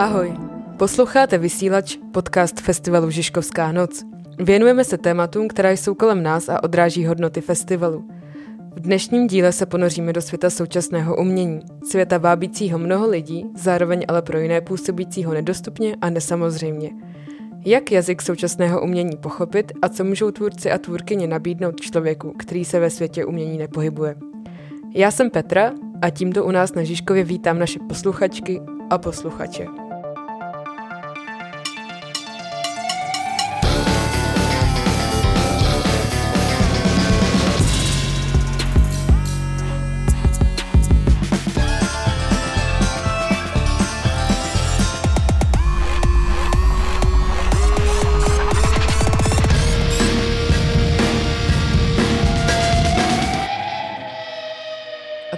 Ahoj, posloucháte vysílač podcast festivalu Žižkovská noc. Věnujeme se tématům, která jsou kolem nás a odráží hodnoty festivalu. V dnešním díle se ponoříme do světa současného umění, světa vábícího mnoho lidí, zároveň ale pro jiné působícího nedostupně a nesamozřejmě. Jak jazyk současného umění pochopit a co můžou tvůrci a tvůrkyně nabídnout člověku, který se ve světě umění nepohybuje? Já jsem Petra a tímto u nás na Žižkově vítám naše posluchačky a posluchače.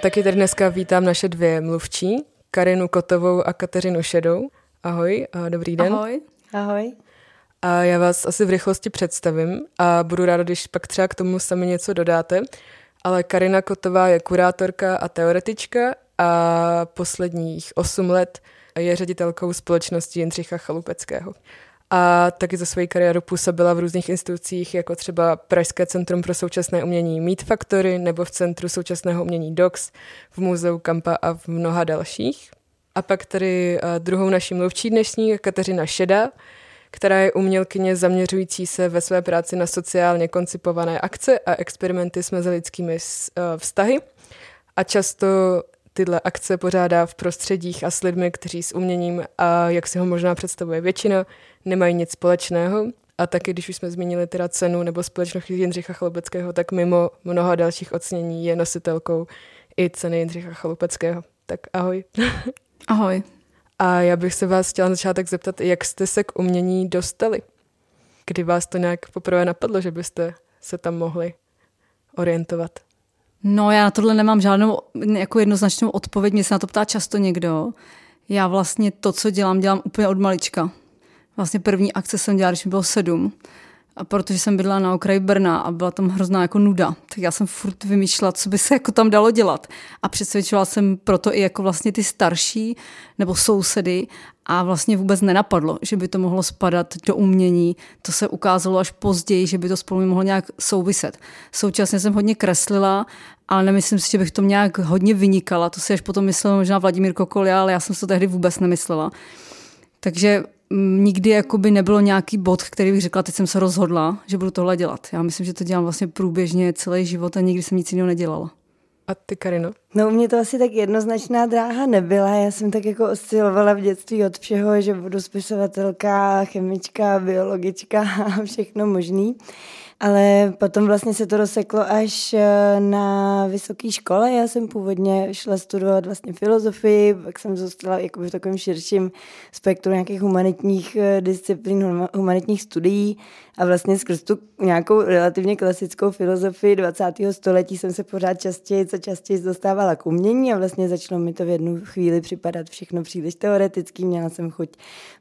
Taky tady dneska vítám naše dvě mluvčí, Karinu Kotovou a Kateřinu Šedou. Ahoj a dobrý den. Ahoj. Ahoj. A já vás asi v rychlosti představím a budu ráda, když pak třeba k tomu sami něco dodáte. Ale Karina Kotová je kurátorka a teoretička a posledních 8 let je ředitelkou společnosti Jindřicha Chalupeckého a taky za svoji kariéru působila v různých institucích, jako třeba Pražské centrum pro současné umění Meet Factory nebo v Centru současného umění DOX, v Muzeu Kampa a v mnoha dalších. A pak tady druhou naší mluvčí dnešní, Kateřina Šeda, která je umělkyně zaměřující se ve své práci na sociálně koncipované akce a experimenty s mezilidskými vztahy. A často tyhle akce pořádá v prostředích a s lidmi, kteří s uměním a jak si ho možná představuje většina, nemají nic společného. A taky, když už jsme zmínili teda cenu nebo společnost Jindřicha Chalupeckého, tak mimo mnoha dalších ocenění je nositelkou i ceny Jindřicha Chalupeckého. Tak ahoj. Ahoj. A já bych se vás chtěla na začátek zeptat, jak jste se k umění dostali? Kdy vás to nějak poprvé napadlo, že byste se tam mohli orientovat? No já na tohle nemám žádnou jako jednoznačnou odpověď, mě se na to ptá často někdo. Já vlastně to, co dělám, dělám úplně od malička. Vlastně první akce jsem dělala, když mi bylo sedm. A protože jsem bydlela na okraji Brna a byla tam hrozná jako nuda, tak já jsem furt vymýšlela, co by se jako tam dalo dělat. A přesvědčovala jsem proto i jako vlastně ty starší nebo sousedy a vlastně vůbec nenapadlo, že by to mohlo spadat do umění. To se ukázalo až později, že by to spolu mohlo nějak souviset. Současně jsem hodně kreslila, ale nemyslím si, že bych to nějak hodně vynikala. To si až potom myslel možná Vladimír Kokolia, ale já jsem to tehdy vůbec nemyslela. Takže nikdy jakoby nebylo nějaký bod, který bych řekla, teď jsem se rozhodla, že budu tohle dělat. Já myslím, že to dělám vlastně průběžně celý život a nikdy jsem nic jiného nedělala. A ty, Karino? No u mě to asi tak jednoznačná dráha nebyla. Já jsem tak jako oscilovala v dětství od všeho, že budu spisovatelka, chemička, biologička a všechno možný. Ale potom vlastně se to rozseklo až eh, na vysoké škole. Já jsem původně šla studovat vlastně filozofii, pak jsem zůstala jako v takovém širším spektru nějakých humanitních eh, disciplín, humanitních studií a vlastně skrz tu nějakou relativně klasickou filozofii 20. století jsem se pořád častěji co častěji dostávala k umění a vlastně začalo mi to v jednu chvíli připadat všechno příliš teoretický. Měla jsem chuť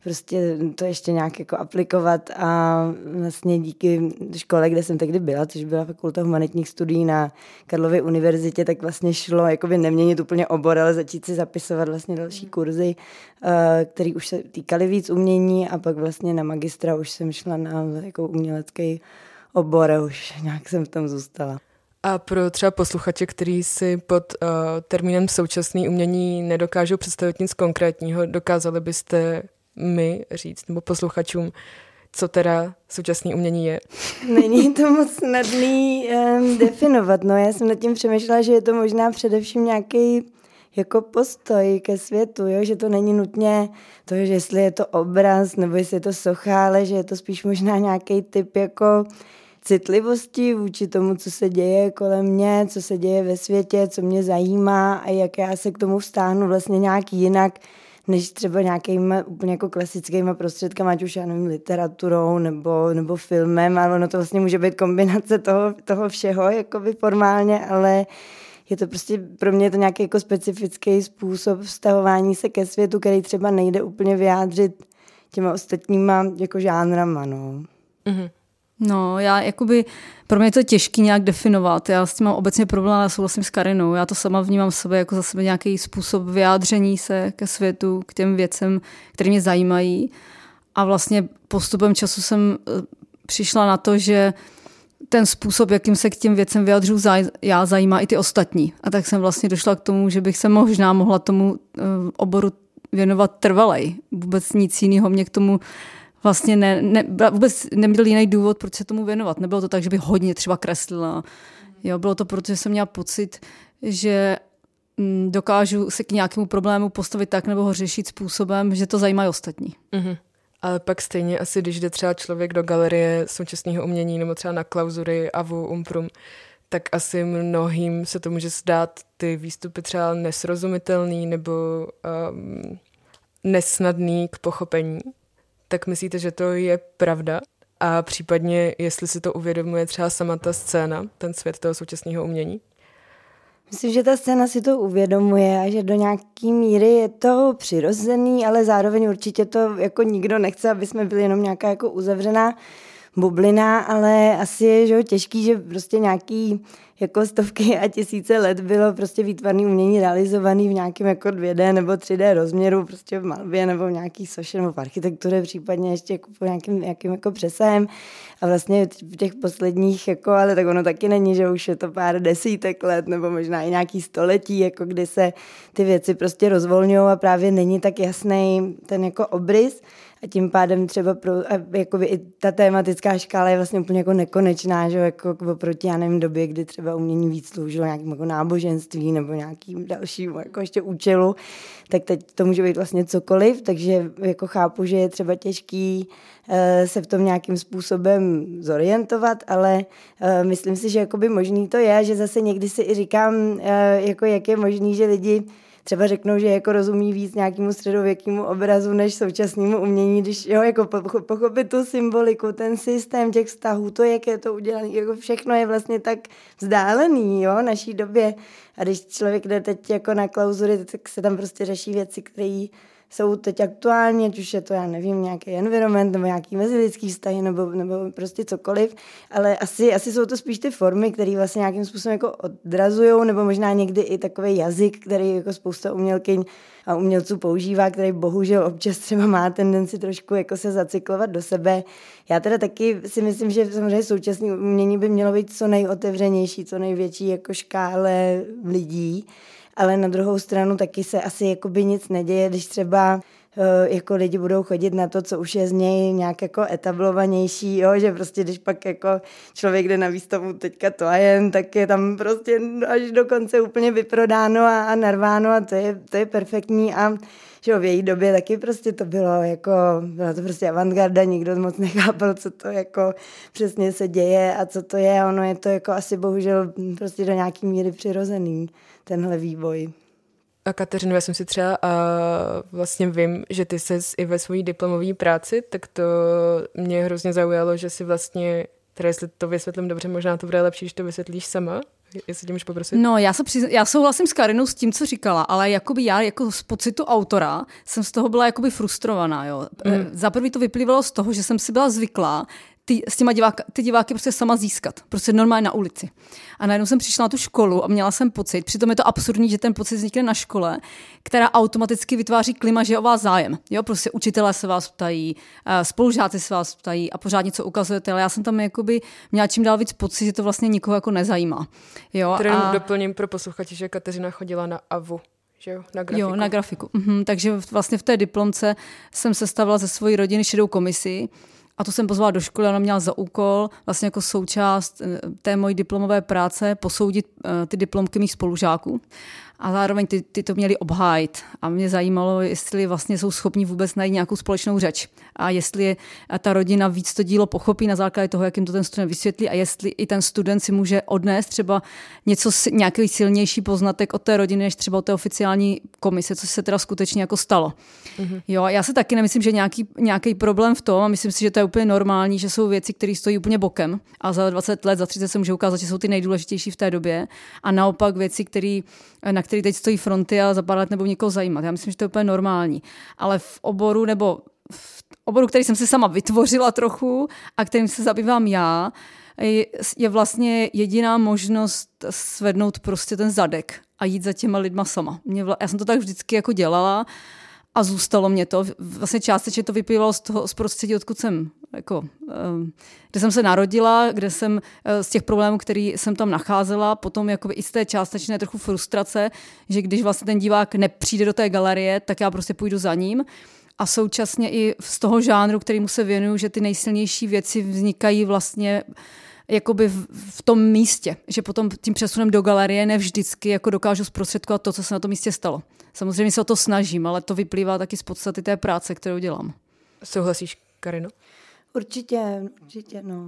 prostě to ještě nějak jako aplikovat a vlastně díky škole, kde jsem tehdy byla, což byla fakulta humanitních studií na Karlově univerzitě, tak vlastně šlo jakoby neměnit úplně obor, ale začít si zapisovat vlastně další kurzy, eh, které už se týkaly víc umění a pak vlastně na magistra už jsem šla na jako umělecký obor a už nějak jsem v tom zůstala. A pro třeba posluchače, který si pod uh, termínem současný umění nedokážou představit nic konkrétního, dokázali byste mi říct, nebo posluchačům, co teda současné umění je? Není to moc snadný um, definovat. No, já jsem nad tím přemýšlela, že je to možná především nějaký jako postoj ke světu, jo? že to není nutně to, že jestli je to obraz nebo jestli je to socha, ale že je to spíš možná nějaký typ jako citlivosti vůči tomu, co se děje kolem mě, co se děje ve světě, co mě zajímá a jak já se k tomu vztáhnu vlastně nějak jinak, než třeba nějakýma úplně jako klasickýma prostředkama, ať už já nevím, literaturou nebo, nebo filmem, ale ono to vlastně může být kombinace toho, toho všeho, jakoby formálně, ale je to prostě, pro mě je to nějaký jako specifický způsob vztahování se ke světu, který třeba nejde úplně vyjádřit těma ostatníma jako žánrama, no. Mm-hmm. No, já jakoby, pro mě je to těžký nějak definovat. Já s tím mám obecně problém, ale souhlasím s Karinou. Já to sama vnímám v sobě jako za sebe nějaký způsob vyjádření se ke světu, k těm věcem, které mě zajímají. A vlastně postupem času jsem eh, přišla na to, že ten způsob, jakým se k těm věcem vyjadřu já, zajímá i ty ostatní. A tak jsem vlastně došla k tomu, že bych se možná mohla tomu eh, oboru věnovat trvalej. Vůbec nic jiného mě k tomu vlastně ne, ne, vůbec neměl jiný důvod, proč se tomu věnovat. Nebylo to tak, že bych hodně třeba kreslila. Jo, bylo to, protože jsem měla pocit, že mm, dokážu se k nějakému problému postavit tak nebo ho řešit způsobem, že to zajímají ostatní. Mm-hmm. Ale pak stejně asi, když jde třeba člověk do galerie současného umění nebo třeba na klauzury AVU, Umprum, tak asi mnohým se to může zdát ty výstupy třeba nesrozumitelný nebo um, nesnadný k pochopení. Tak myslíte, že to je pravda? A případně, jestli si to uvědomuje třeba sama ta scéna, ten svět toho současného umění? Myslím, že ta scéna si to uvědomuje a že do nějaký míry je to přirozený, ale zároveň určitě to jako nikdo nechce, aby jsme byli jenom nějaká jako uzavřená bublina, ale asi je že těžký, že prostě nějaký jako stovky a tisíce let bylo prostě výtvarný umění realizovaný v nějakém jako 2D nebo 3D rozměru, prostě v malbě nebo v nějaký soše nebo v architektuře, případně ještě jako po nějakým, nějakým jako přesahem. A vlastně v těch posledních, jako, ale tak ono taky není, že už je to pár desítek let nebo možná i nějaký století, jako kdy se ty věci prostě rozvolňují a právě není tak jasný ten jako obrys a tím pádem třeba pro, a i ta tématická škála je vlastně úplně jako nekonečná, že jako oproti, já nevím, době, kdy třeba umění víc sloužilo nějakým jako náboženství nebo nějakým dalším jako ještě účelu, tak teď to může být vlastně cokoliv, takže jako chápu, že je třeba těžký uh, se v tom nějakým způsobem zorientovat, ale uh, myslím si, že jakoby možný to je, že zase někdy si i říkám, uh, jako jak je možný, že lidi třeba řeknou, že jako rozumí víc nějakému středověkému obrazu než současnému umění, když jo, jako pochopit tu symboliku, ten systém těch vztahů, to, jak je to udělané, jako všechno je vlastně tak vzdálený, jo, naší době. A když člověk jde teď jako na klauzury, tak se tam prostě řeší věci, které jsou teď aktuální, ať už je to, já nevím, nějaký environment nebo nějaký mezilidský vztahy nebo, nebo prostě cokoliv, ale asi, asi jsou to spíš ty formy, které vlastně nějakým způsobem jako odrazují, nebo možná někdy i takový jazyk, který jako spousta umělkyň a umělců používá, který bohužel občas třeba má tendenci trošku jako se zacyklovat do sebe. Já teda taky si myslím, že samozřejmě současné umění by mělo být co nejotevřenější, co největší jako škále lidí, ale na druhou stranu taky se asi jakoby nic neděje, když třeba eh, jako lidi budou chodit na to, co už je z něj nějak jako etablovanější, jo? že prostě když pak jako člověk jde na výstavu teďka to a jen, tak je tam prostě až do konce úplně vyprodáno a, a narváno a to je, to je perfektní a že v její době taky prostě to bylo jako, byla to prostě avantgarda, nikdo moc nechápal, co to jako přesně se děje a co to je, ono je to jako asi bohužel prostě do nějaký míry přirozený tenhle vývoj. A Kateřino, já jsem si třeba a vlastně vím, že ty se i ve své diplomové práci, tak to mě hrozně zaujalo, že si vlastně, teda jestli to vysvětlím dobře, možná to bude lepší, když to vysvětlíš sama, jestli tě můžu poprosit. No, já, se přizna, já souhlasím s Karinou s tím, co říkala, ale jakoby já jako z pocitu autora jsem z toho byla jakoby frustrovaná. Jo. Mm. Za prvý to vyplývalo z toho, že jsem si byla zvyklá, ty, s těma diváka, ty diváky prostě sama získat. Prostě normálně na ulici. A najednou jsem přišla na tu školu a měla jsem pocit, přitom je to absurdní, že ten pocit vznikne na škole, která automaticky vytváří klima, že je o vás zájem. Jo, prostě učitelé se vás ptají, eh, spolužáci se vás ptají a pořád něco ukazujete, ale já jsem tam jakoby měla čím dál víc pocit, že to vlastně nikoho jako nezajímá. Jo, a... doplním pro posluchače, že Kateřina chodila na AVU. Že jo, na grafiku. Jo, na grafiku. Mhm, takže vlastně v té diplomce jsem sestavila ze své rodiny šedou komisi, a to jsem pozvala do školy, ona měla za úkol vlastně jako součást eh, té mojí diplomové práce posoudit eh, ty diplomky mých spolužáků a zároveň ty, ty to měli obhájit. A mě zajímalo, jestli vlastně jsou schopni vůbec najít nějakou společnou řeč. A jestli je ta rodina víc to dílo pochopí na základě toho, jak jim to ten student vysvětlí a jestli i ten student si může odnést třeba něco, nějaký silnější poznatek od té rodiny, než třeba od té oficiální komise, co se teda skutečně jako stalo. Mm-hmm. Jo, já si taky nemyslím, že nějaký, nějaký problém v tom a myslím si, že to je úplně normální, že jsou věci, které stojí úplně bokem a za 20 let, za 30 se může ukázat, že jsou ty nejdůležitější v té době a naopak věci, které na který teď stojí fronty a za pár let nebudou někoho zajímat. Já myslím, že to je úplně normální. Ale v oboru nebo v oboru, který jsem si sama vytvořila trochu a kterým se zabývám já, je vlastně jediná možnost svednout prostě ten zadek a jít za těma lidma sama. Mě vla, já jsem to tak vždycky jako dělala a zůstalo mě to. Vlastně částečně to vyplývalo z toho z prostředí, odkud jsem, jako, ehm, kde jsem se narodila, kde jsem eh, z těch problémů, který jsem tam nacházela, potom jako i z té částečné trochu frustrace, že když vlastně ten divák nepřijde do té galerie, tak já prostě půjdu za ním a současně i z toho žánru, kterýmu se věnuju, že ty nejsilnější věci vznikají vlastně jakoby v, v tom místě, že potom tím přesunem do galerie nevždycky jako dokážu zprostředkovat to, co se na tom místě stalo. Samozřejmě se o to snažím, ale to vyplývá taky z podstaty té práce, kterou dělám. Souhlasíš, Karino? Určitě, určitě, no.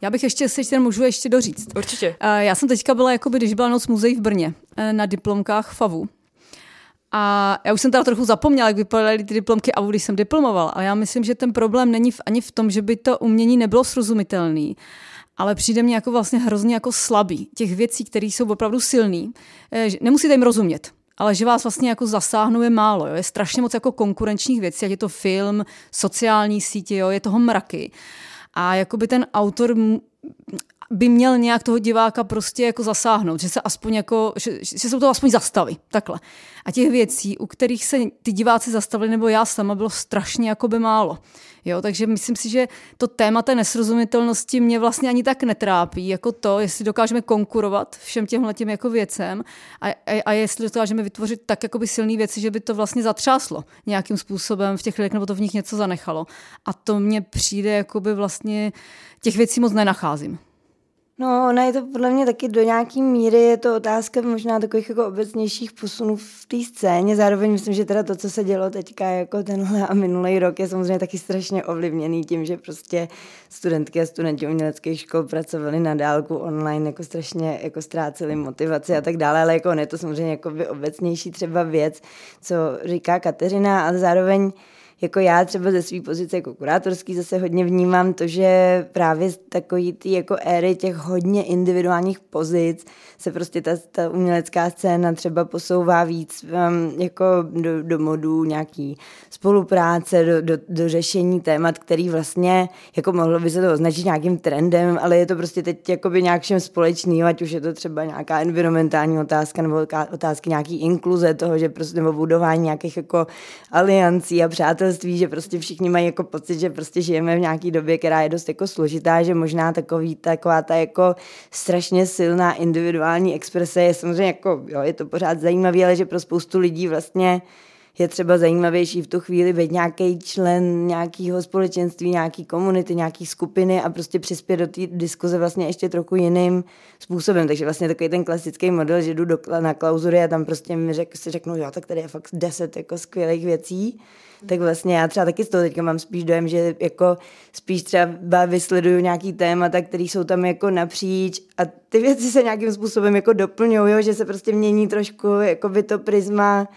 Já bych ještě si ten můžu ještě doříct. Určitě. Já jsem teďka byla, jakoby, když byla noc muzeí v Brně, eh, na diplomkách FAVu. A já už jsem teda trochu zapomněla, jak vypadaly ty diplomky a když jsem diplomovala. A já myslím, že ten problém není v, ani v tom, že by to umění nebylo srozumitelný, ale přijde mi jako vlastně hrozně jako slabý. Těch věcí, které jsou opravdu silný, eh, nemusíte jim rozumět ale že vás vlastně jako zasáhnou je málo. Jo? Je strašně moc jako konkurenčních věcí, ať je to film, sociální sítě, jo? je toho mraky. A jakoby ten autor by měl nějak toho diváka prostě jako zasáhnout, že se aspoň jako, že, že se to aspoň zastaví, takhle. A těch věcí, u kterých se ty diváci zastavili, nebo já sama, bylo strašně jako by málo. Jo, takže myslím si, že to téma té nesrozumitelnosti mě vlastně ani tak netrápí, jako to, jestli dokážeme konkurovat všem těmhle těm jako věcem a, a, a jestli dokážeme vytvořit tak jakoby silné věci, že by to vlastně zatřáslo nějakým způsobem v těch lidech, nebo to v nich něco zanechalo. A to mně přijde, jakoby vlastně těch věcí moc nenacházím. No, ona je to podle mě taky do nějaký míry, je to otázka možná takových jako obecnějších posunů v té scéně. Zároveň myslím, že teda to, co se dělo teďka jako tenhle a minulý rok, je samozřejmě taky strašně ovlivněný tím, že prostě studentky a studenti uměleckých škol pracovali na dálku online, jako strašně jako ztráceli motivaci a tak dále, ale jako on je to samozřejmě jako by obecnější třeba věc, co říká Kateřina, ale zároveň jako já třeba ze své pozice jako kurátorský zase hodně vnímám to, že právě z takový ty jako éry těch hodně individuálních pozic se prostě ta, ta umělecká scéna třeba posouvá víc um, jako do, do modů nějaký spolupráce, do, do, do řešení témat, který vlastně jako mohlo by se to označit nějakým trendem, ale je to prostě teď jakoby nějak všem společný, ať už je to třeba nějaká environmentální otázka nebo otázky nějaký inkluze toho, že prostě nebo budování nějakých jako aliancí a přátelství, že prostě všichni mají jako pocit, že prostě žijeme v nějaký době, která je dost jako složitá, že možná takový, taková ta jako strašně silná individuální exprese je samozřejmě jako, jo, je to pořád zajímavé, ale že pro spoustu lidí vlastně je třeba zajímavější v tu chvíli být nějaký člen nějakého společenství, nějaký komunity, nějaký skupiny a prostě přispět do té diskuze vlastně ještě trochu jiným způsobem. Takže vlastně takový ten klasický model, že jdu do, na klauzury a tam prostě mi řek, si řeknu, jo, tak tady je fakt deset jako skvělých věcí tak vlastně já třeba taky z toho teďka mám spíš dojem, že jako spíš třeba vysleduju nějaký témata, které jsou tam jako napříč a ty věci se nějakým způsobem jako doplňují, že se prostě mění trošku jako by to prisma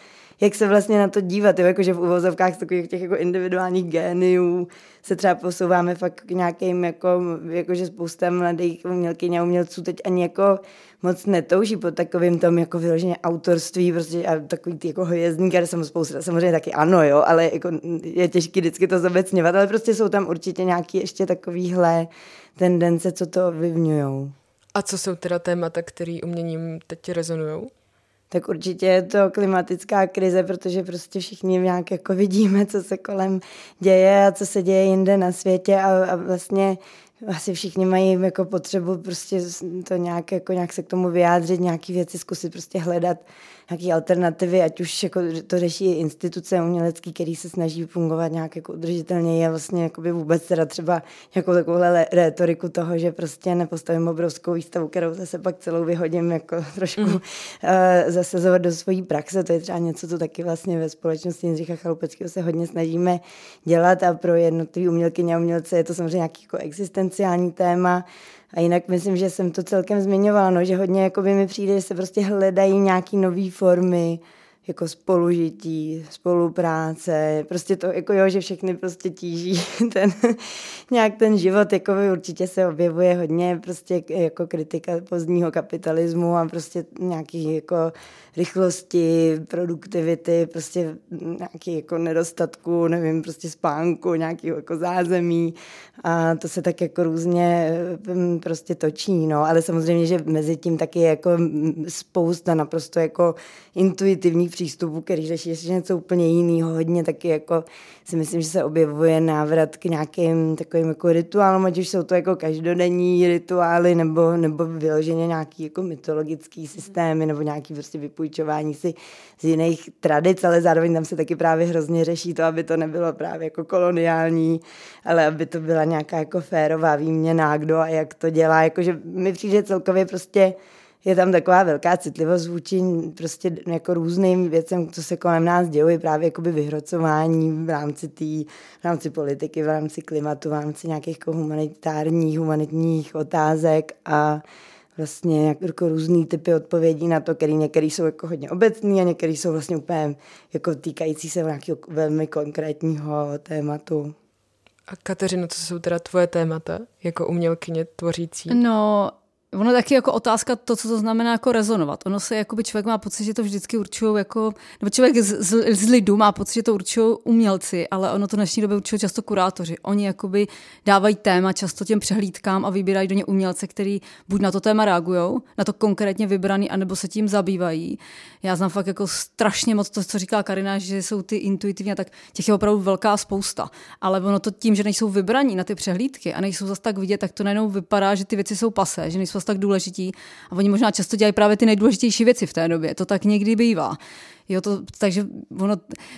jak se vlastně na to dívat, jo? jakože v uvozovkách takových těch jako individuálních géniů se třeba posouváme fakt k nějakým, jako, jakože spousta mladých umělkyň a umělců teď ani jako moc netouží po takovým tom jako vyloženě autorství, prostě a takový ty jako hvězdní, které jsem spousta, samozřejmě taky ano, jo, ale jako je těžké vždycky to zobecňovat, ale prostě jsou tam určitě nějaké ještě takovýhle tendence, co to ovlivňují. A co jsou teda témata, které uměním teď rezonují? Tak určitě je to klimatická krize, protože prostě všichni nějak jako vidíme, co se kolem děje a co se děje jinde na světě a, a vlastně asi všichni mají jako potřebu prostě to nějak, jako nějak se k tomu vyjádřit, nějaký věci zkusit prostě hledat nějaké alternativy, ať už jako to řeší instituce umělecké, které se snaží fungovat nějak jako udržitelně, je vlastně jakoby vůbec teda třeba jako takovouhle rétoriku toho, že prostě nepostavím obrovskou výstavu, kterou zase pak celou vyhodím jako trošku mm. uh, zasazovat do svojí praxe. To je třeba něco, co taky vlastně ve společnosti Jindřicha Chalupeckého se hodně snažíme dělat a pro jednotlivé umělkyně a umělce je to samozřejmě nějaký jako existenciální téma, a jinak myslím, že jsem to celkem zmiňovala, no, že hodně jako by mi přijde, že se prostě hledají nějaké nové formy jako spolužití, spolupráce, prostě to, jako jo, že všechny prostě tíží ten, nějak ten život, jako určitě se objevuje hodně prostě jako kritika pozdního kapitalismu a prostě nějaký jako rychlosti, produktivity, prostě nějaký jako nedostatku, nevím, prostě spánku, nějaký jako zázemí. A to se tak jako různě mm, prostě točí, no, ale samozřejmě, že mezi tím taky jako spousta naprosto jako intuitivních přístupů, který řeší ještě něco úplně jiného, hodně taky jako si myslím, že se objevuje návrat k nějakým takovým jako rituálům, ať už jsou to jako každodenní rituály nebo, nebo vyloženě nějaký jako mytologický systémy nebo nějaký prostě vypůjčování si z jiných tradic, ale zároveň tam se taky právě hrozně řeší to, aby to nebylo právě jako koloniální, ale aby to byla nějaká jako férová výměna, kdo a jak to dělá, jakože mi přijde celkově prostě je tam taková velká citlivost vůči prostě jako různým věcem, co se kolem nás děje, právě jakoby vyhrocování v rámci tý, v rámci politiky, v rámci klimatu, v rámci nějakých jako humanitárních, humanitních otázek a vlastně jako různý typy odpovědí na to, který některý jsou jako hodně obecný a některý jsou vlastně úplně jako týkající se nějakého velmi konkrétního tématu. A Kateřino, co jsou teda tvoje témata jako umělkyně tvořící? No, Ono taky jako otázka to, co to znamená jako rezonovat. Ono se jako by člověk má pocit, že to vždycky určují jako, nebo člověk z, z, z lidu má pocit, že to určují umělci, ale ono to v dnešní době určují často kurátoři. Oni jakoby dávají téma často těm přehlídkám a vybírají do ně umělce, který buď na to téma reagují, na to konkrétně vybraný, anebo se tím zabývají. Já znám fakt jako strašně moc to, co říká Karina, že jsou ty intuitivně, tak těch je opravdu velká spousta. Ale ono to tím, že nejsou vybraní na ty přehlídky a nejsou zase tak vidět, tak to najednou vypadá, že ty věci jsou pasé, že nejsou tak důležití. A oni možná často dělají právě ty nejdůležitější věci v té době. To tak někdy bývá. Jo, to, takže ono,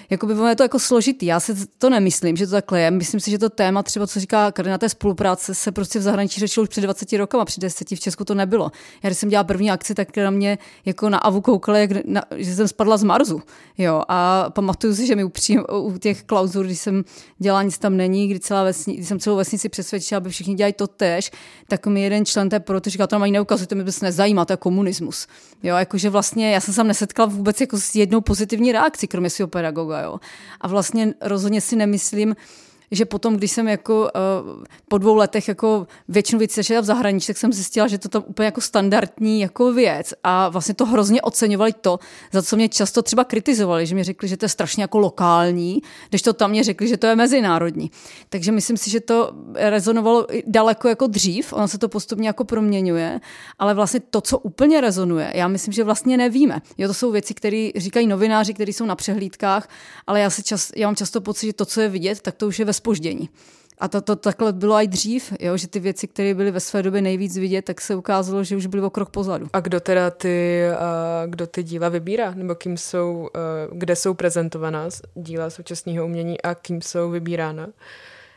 jakoby, ono je to jako složitý. Já si to nemyslím, že to takhle je. Myslím si, že to téma, třeba co říká Karina té spolupráce, se prostě v zahraničí řešilo už před 20 rokama, před 10 v Česku to nebylo. Já když jsem dělala první akci, tak na mě jako na avu koukali, jak na, že jsem spadla z Marzu. Jo, a pamatuju si, že mi u, u těch klauzur, když jsem dělala nic tam není, kdy, celá vesni, když jsem celou vesnici přesvědčila, aby všichni dělají to tež, tak mi jeden člen té proto říkal, to nám ani neukazujte, mi bys nezajímá, to je komunismus. Jo, jakože vlastně já jsem se nesetkala vůbec jako s jednou žádnou pozitivní reakci, kromě svého pedagoga. Jo. A vlastně rozhodně si nemyslím, že potom, když jsem jako uh, po dvou letech jako většinu věcí začala v zahraničí, tak jsem zjistila, že to tam úplně jako standardní jako věc a vlastně to hrozně oceňovali to, za co mě často třeba kritizovali, že mi řekli, že to je strašně jako lokální, když to tam mě řekli, že to je mezinárodní. Takže myslím si, že to rezonovalo daleko jako dřív, ono se to postupně jako proměňuje, ale vlastně to, co úplně rezonuje, já myslím, že vlastně nevíme. Jo, to jsou věci, které říkají novináři, kteří jsou na přehlídkách, ale já, si čas, já mám často pocit, že to, co je vidět, tak to už je ve spoždění. A to, to takhle bylo i dřív, jo, že ty věci, které byly ve své době nejvíc vidět, tak se ukázalo, že už byly o krok pozadu. A kdo teda ty, uh, kdo ty díla vybírá? Nebo kým jsou, uh, kde jsou prezentovaná díla současného umění a kým jsou vybírána?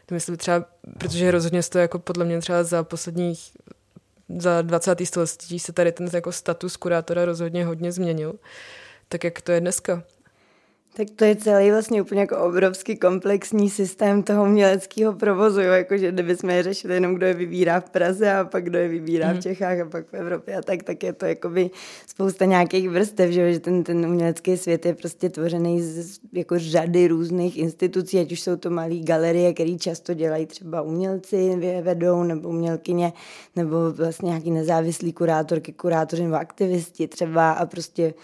To myslím třeba, protože rozhodně to jako podle mě třeba za posledních za 20. století se tady ten jako status kurátora rozhodně hodně změnil. Tak jak to je dneska? Tak to je celý vlastně úplně jako obrovský komplexní systém toho uměleckého provozu, jo? Jako, že jsme je řešili jenom, kdo je vybírá v Praze a pak kdo je vybírá mm. v mhm. Čechách a pak v Evropě a tak, tak je to jakoby spousta nějakých vrstev, že, že ten, ten umělecký svět je prostě tvořený z jako řady různých institucí, ať už jsou to malé galerie, které často dělají třeba umělci, vedou, nebo umělkyně, nebo vlastně nějaký nezávislý kurátorky, kurátoři nebo aktivisti třeba a prostě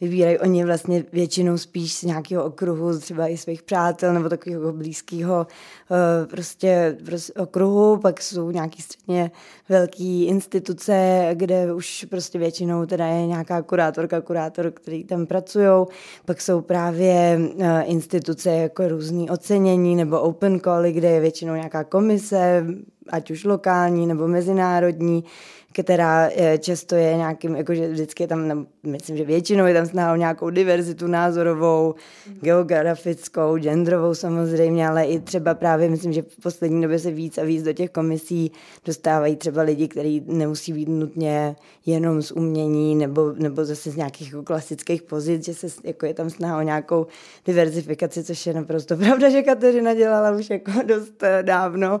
vybírají oni vlastně většinou spíš z nějakého okruhu, třeba i svých přátel nebo takového blízkého eh, prostě, okruhu, pak jsou nějaký středně velké instituce, kde už prostě většinou teda je nějaká kurátorka, kurátor, který tam pracují, pak jsou právě eh, instituce jako různý ocenění nebo open cally, kde je většinou nějaká komise, ať už lokální nebo mezinárodní, která eh, často je nějakým, jakože vždycky je tam, myslím, že většinou je tam snaha o nějakou diverzitu názorovou, geografickou, genderovou samozřejmě, ale i třeba právě, myslím, že v poslední době se víc a víc do těch komisí dostávají třeba lidi, kteří nemusí být nutně jenom z umění nebo, nebo zase z nějakých jako klasických pozic, že se, jako je tam snaha o nějakou diverzifikaci, což je naprosto pravda, že Kateřina dělala už jako dost eh, dávno.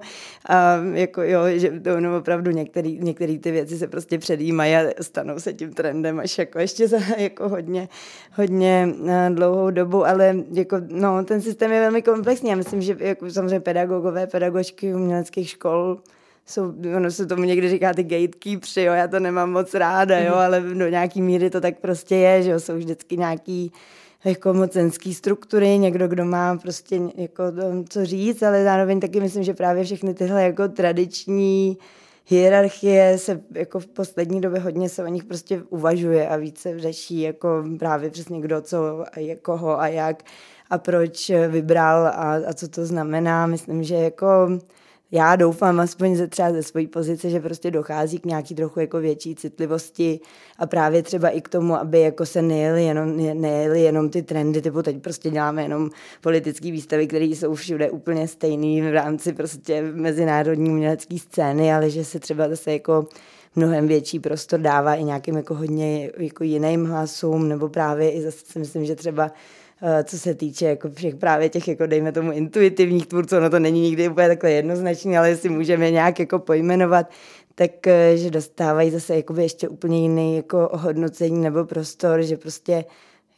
Jako jo, že to no, opravdu některý, některý ty věci věci se prostě předjímají a stanou se tím trendem až jako ještě za jako hodně, hodně eh, dlouhou dobu, ale jako, no, ten systém je velmi komplexní. Já myslím, že jako samozřejmě pedagogové, pedagožky uměleckých škol jsou, ono se tomu někdy říká ty gatekeepři, jo, já to nemám moc ráda, jo, mhm. ale do nějaký míry to tak prostě je, že jo, jsou vždycky nějaký jako mocenský struktury, někdo, kdo má prostě jako co říct, ale zároveň taky myslím, že právě všechny tyhle jako tradiční hierarchie se jako v poslední době hodně se o nich prostě uvažuje a více řeší jako právě přesně kdo co a koho a jak a proč vybral a, a co to znamená. Myslím, že jako já doufám, aspoň ze třeba ze své pozice, že prostě dochází k nějaký trochu jako větší citlivosti a právě třeba i k tomu, aby jako se nejeli jenom, nejeli jenom ty trendy, typu teď prostě děláme jenom politické výstavy, které jsou všude úplně stejný v rámci prostě mezinárodní umělecké scény, ale že se třeba zase jako mnohem větší prostor dává i nějakým jako hodně jako jiným hlasům, nebo právě i zase si myslím, že třeba co se týče jako všech právě těch, jako dejme tomu, intuitivních tvůrců, no to není nikdy úplně takhle jednoznačný, ale jestli můžeme nějak jako pojmenovat, tak eh, že dostávají zase ještě úplně jiný jako ohodnocení nebo prostor, že prostě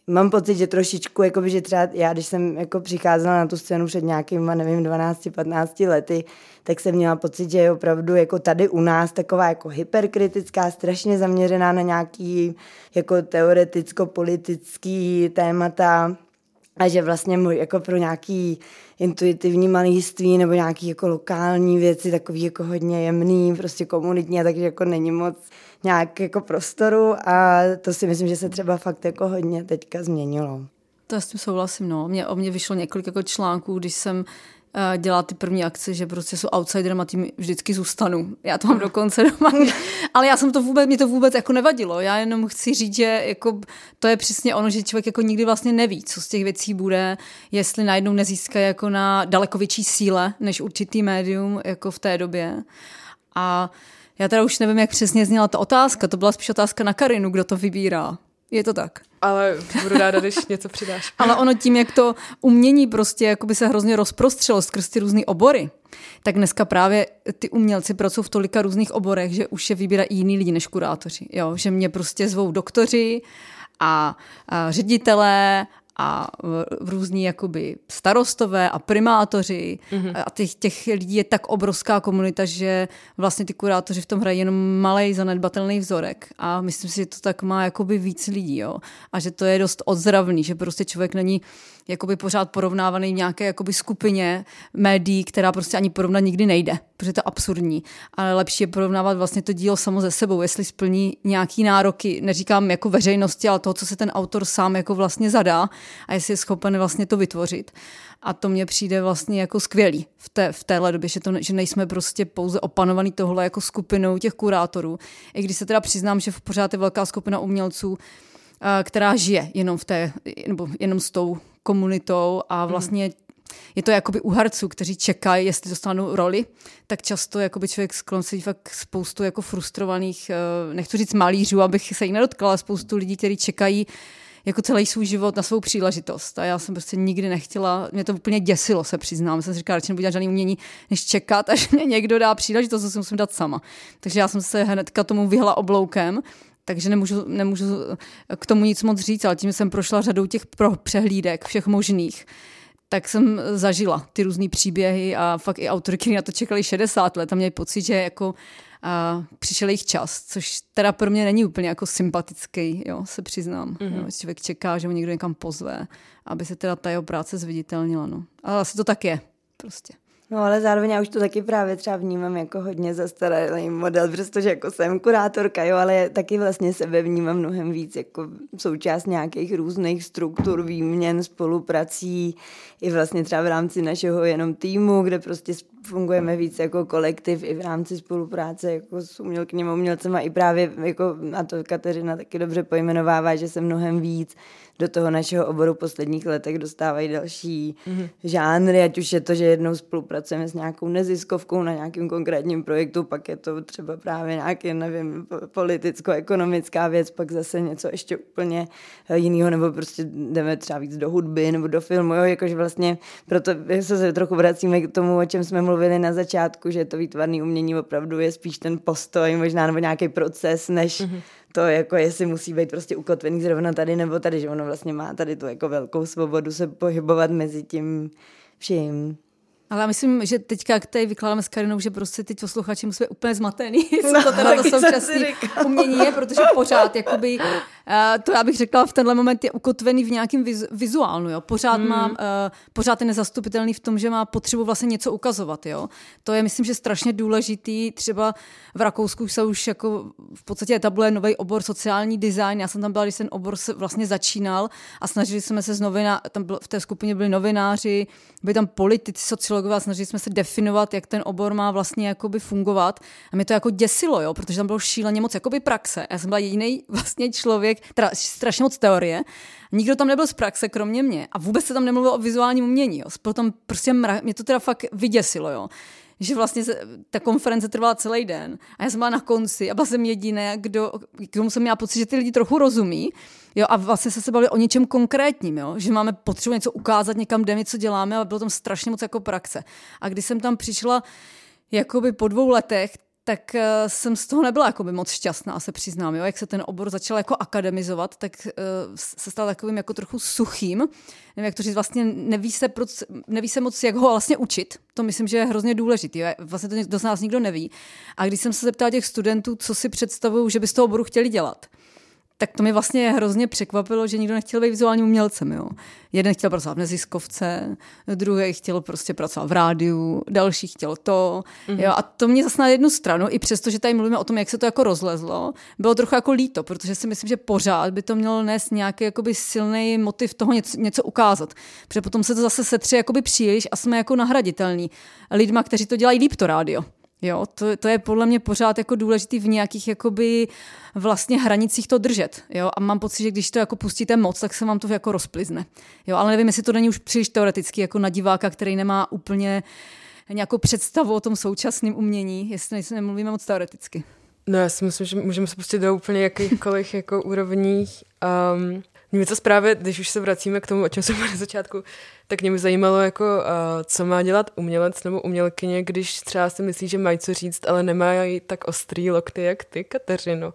mám pocit, že trošičku, jakoby, že třeba já, když jsem jako přicházela na tu scénu před nějakýma, nevím, 12-15 lety, tak jsem měla pocit, že je opravdu jako tady u nás taková jako hyperkritická, strašně zaměřená na nějaký jako teoreticko-politický témata, a že vlastně můj, jako pro nějaký intuitivní malíství nebo nějaký jako lokální věci, takový jako hodně jemný, prostě komunitní, takže jako není moc nějak jako prostoru a to si myslím, že se třeba fakt jako hodně teďka změnilo. To s tím souhlasím, no. Mě, o mě vyšlo několik jako článků, když jsem Eh, dělat ty první akce, že prostě jsou outsiderem a tím vždycky zůstanu. Já to mám dokonce doma. Ale já jsem to vůbec, mě to vůbec jako nevadilo. Já jenom chci říct, že jako to je přesně ono, že člověk jako nikdy vlastně neví, co z těch věcí bude, jestli najednou nezíská jako na daleko větší síle než určitý médium jako v té době. A já teda už nevím, jak přesně zněla ta otázka. To byla spíš otázka na Karinu, kdo to vybírá. Je to tak. Ale budu ráda, když něco přidáš. Ale ono tím, jak to umění prostě jakoby se hrozně rozprostřelo skrz ty různé obory, tak dneska právě ty umělci pracují v tolika různých oborech, že už je vybírají jiný lidi než kurátoři. Jo? Že mě prostě zvou doktoři a, a ředitelé a v různí jakoby starostové a primátoři mm-hmm. a těch, těch lidí je tak obrovská komunita, že vlastně ty kurátoři v tom hrají jenom malý zanedbatelný vzorek a myslím si, že to tak má jakoby víc lidí jo? a že to je dost odzravný, že prostě člověk není jakoby pořád porovnávaný v nějaké jakoby skupině médií, která prostě ani porovnat nikdy nejde, protože to je absurdní. Ale lepší je porovnávat vlastně to dílo samo ze sebou, jestli splní nějaký nároky, neříkám jako veřejnosti, ale toho, co se ten autor sám jako vlastně zadá a jestli je schopen vlastně to vytvořit. A to mně přijde vlastně jako skvělý v, té, v téhle době, že, to, že nejsme prostě pouze opanovaný tohle jako skupinou těch kurátorů. I když se teda přiznám, že pořád je velká skupina umělců, která žije jenom v té, nebo jenom s tou komunitou a mhm. vlastně je to jakoby u herců, kteří čekají, jestli dostanou roli, tak často jakoby člověk skloncí fakt spoustu jako frustrovaných, eh, nechci říct malířů, abych se jich nedotkla, ale spoustu lidí, kteří čekají jako celý svůj život na svou příležitost. A já jsem prostě nikdy nechtěla, mě to úplně děsilo, se přiznám. Jsem si říkala, radši nebudu žádný umění, než čekat, až mě někdo dá příležitost, to si musím dát sama. Takže já jsem se hnedka tomu vyhla obloukem takže nemůžu, nemůžu k tomu nic moc říct, ale tím jsem prošla řadou těch pro přehlídek, všech možných, tak jsem zažila ty různé příběhy a fakt i autorky na to čekali 60 let a měli pocit, že jako a přišel jejich čas, což teda pro mě není úplně jako sympatický, jo, se přiznám. Mm-hmm. Jo, člověk čeká, že ho někdo někam pozve, aby se teda ta jeho práce zviditelnila, no. Ale asi to tak je, prostě. No ale zároveň já už to taky právě třeba vnímám jako hodně zastaralý model, přestože jako jsem kurátorka, jo, ale taky vlastně sebe vnímám mnohem víc jako součást nějakých různých struktur, výměn, spoluprací, i vlastně třeba v rámci našeho jenom týmu, kde prostě fungujeme víc jako kolektiv i v rámci spolupráce jako s umělkyněm, umělcem a i právě jako, a to Kateřina taky dobře pojmenovává, že se mnohem víc do toho našeho oboru posledních letech dostávají další mm-hmm. žánry, ať už je to, že jednou spolupracujeme s nějakou neziskovkou na nějakém konkrétním projektu, pak je to třeba právě nějaký, nevím, politicko-ekonomická věc, pak zase něco ještě úplně jiného, nebo prostě jdeme třeba víc do hudby nebo do filmu, jo, jakože vlastně proto se trochu vracíme k tomu, o čem jsme mluvili na začátku, že to výtvarné umění opravdu je spíš ten postoj, možná nebo nějaký proces, než mm-hmm to jako jestli musí být prostě ukotvený zrovna tady nebo tady, že ono vlastně má tady tu jako velkou svobodu se pohybovat mezi tím vším. Ale já myslím, že teďka, jak tady vykládáme s Karinou, že prostě teď posluchači musí být úplně zmatený, no, to teda to současné umění je, protože pořád, jakoby, to já bych řekla, v tenhle moment je ukotvený v nějakém viz, vizuálnu, jo. Pořád hmm. má, uh, pořád je nezastupitelný v tom, že má potřebu vlastně něco ukazovat, jo. To je, myslím, že strašně důležitý. Třeba v Rakousku se už jako v podstatě etabluje nový obor sociální design. Já jsem tam byla, když ten obor se vlastně začínal a snažili jsme se z novina, tam byl, v té skupině byli novináři, byli tam politici, sociologové, a snažili jsme se definovat, jak ten obor má vlastně jakoby fungovat. A mě to jako děsilo, jo, protože tam bylo šíleně moc jakoby praxe. Já jsem byla jediný vlastně člověk, teda strašně moc teorie. Nikdo tam nebyl z praxe, kromě mě. A vůbec se tam nemluvilo o vizuálním umění. Jo. Potom prostě mra... mě to teda fakt vyděsilo, jo že vlastně ta konference trvala celý den a já jsem byla na konci a byla jsem jediná, kdo, komu jsem měla pocit, že ty lidi trochu rozumí jo, a vlastně se se bavili o něčem konkrétním, jo, že máme potřebu něco ukázat, někam jdeme, co děláme, ale bylo tam strašně moc jako praxe. A když jsem tam přišla jakoby po dvou letech, tak uh, jsem z toho nebyla jakoby moc šťastná, se přiznám. Jo? Jak se ten obor začal jako akademizovat, tak uh, se stal takovým jako trochu suchým. Nevím, jak to říct, vlastně neví se, proc, neví se moc, jak ho vlastně učit. To myslím, že je hrozně důležitý. Jo? Vlastně to do nás nikdo neví. A když jsem se zeptala těch studentů, co si představují, že by z toho oboru chtěli dělat, tak to mi vlastně hrozně překvapilo, že nikdo nechtěl být vizuálním umělcem. Jo. Jeden chtěl pracovat v neziskovce, druhý chtěl prostě pracovat v rádiu, další chtěl to. Mm-hmm. Jo. A to mě zase na jednu stranu, i přesto, že tady mluvíme o tom, jak se to jako rozlezlo, bylo trochu jako líto, protože si myslím, že pořád by to mělo nést nějaký jakoby silný motiv toho něco, něco ukázat. Protože potom se to zase setře jakoby příliš a jsme jako nahraditelní lidma, kteří to dělají líp to rádio. Jo, to, to je podle mě pořád jako důležitý v nějakých jakoby vlastně hranicích to držet. Jo, a mám pocit, že když to jako pustíte moc, tak se vám to jako rozplizne. Jo, ale nevím, jestli to není už příliš teoreticky jako na diváka, který nemá úplně nějakou představu o tom současném umění, jestli nemluvíme moc teoreticky. No já si myslím, že můžeme se pustit do úplně jakýchkoliv jako úrovních. Um, mě to právě, když už se vracíme k tomu, o čem jsem na začátku, tak mě by zajímalo, jako, uh, co má dělat umělec nebo umělkyně, když třeba si myslí, že mají co říct, ale nemají tak ostrý lokty, jak ty, Kateřino.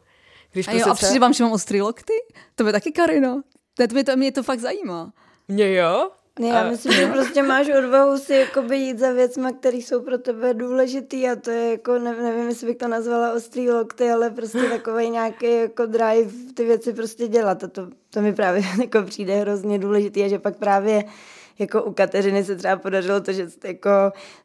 Když a jo, prostě a přijde vám, že mám ostrý lokty? To by taky Karino. To mě to, mě to fakt zajímá. Mě jo? Ne, já myslím, že prostě máš odvahu si jakoby jít za věcma, které jsou pro tebe důležitý a to je jako, ne, nevím, jestli bych to nazvala ostrý lokty, ale prostě takový nějaký jako drive ty věci prostě dělat a to, to mi právě jako přijde hrozně důležitý a že pak právě jako u Kateřiny se třeba podařilo to, že jako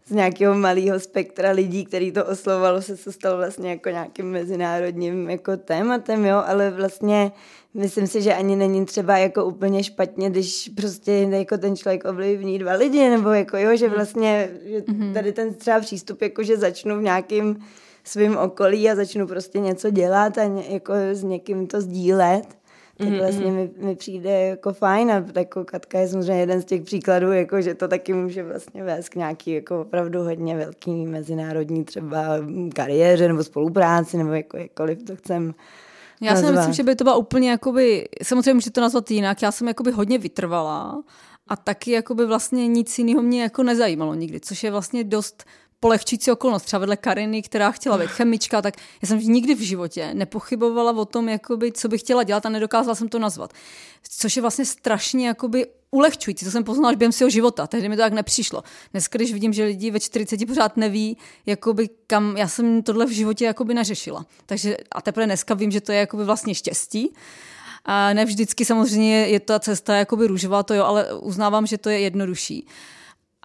z nějakého malého spektra lidí, který to oslovalo, se to stalo vlastně jako nějakým mezinárodním jako tématem, jo, ale vlastně myslím si, že ani není třeba jako úplně špatně, když prostě jako ten člověk ovlivní dva lidi, nebo jako jo, že vlastně že mhm. tady ten třeba přístup, jako že začnu v nějakým svým okolí a začnu prostě něco dělat a ně, jako s někým to sdílet, tak mm-hmm. vlastně mi, mi přijde jako fajn a jako Katka je samozřejmě jeden z těch příkladů, jako že to taky může vlastně vést k nějaký jako opravdu hodně velký mezinárodní třeba kariéře nebo spolupráci nebo jako jakkoliv to chcem já si myslím, že by to byla úplně jakoby, samozřejmě můžete to nazvat jinak, já jsem jakoby hodně vytrvala a taky jakoby vlastně nic jiného mě jako nezajímalo nikdy, což je vlastně dost polehčující okolnost. Třeba vedle Kariny, která chtěla být chemička, tak já jsem nikdy v životě nepochybovala o tom, jakoby, co bych chtěla dělat a nedokázala jsem to nazvat. Což je vlastně strašně jakoby ulehčující, to jsem poznala až během svého života, tehdy mi to tak nepřišlo. Dneska, když vidím, že lidi ve 40 pořád neví, jakoby kam, já jsem tohle v životě jakoby neřešila. Takže a teprve dneska vím, že to je jakoby vlastně štěstí. A ne vždycky samozřejmě je ta cesta jakoby růžová, to jo, ale uznávám, že to je jednodušší.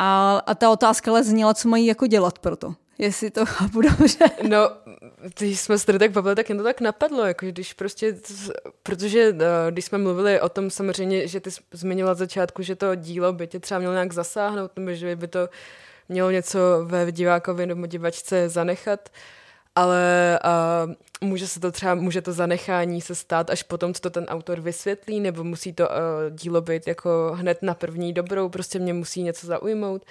A, a ta otázka ale zněla, co mají jako dělat pro to. Jestli to chápu dobře. No, když jsme se tady tak bavili, tak jen to tak napadlo, jako když prostě, protože eh, když jsme mluvili o tom samozřejmě, že ty zmiňovala začátku, že to dílo by tě třeba mělo nějak zasáhnout, nebo že by to mělo něco ve divákovi nebo divačce zanechat, ale uh, může se to třeba, může to zanechání se stát až potom, co to ten autor vysvětlí, nebo musí to uh, dílo být jako hned na první dobrou, prostě mě musí něco zaujmout.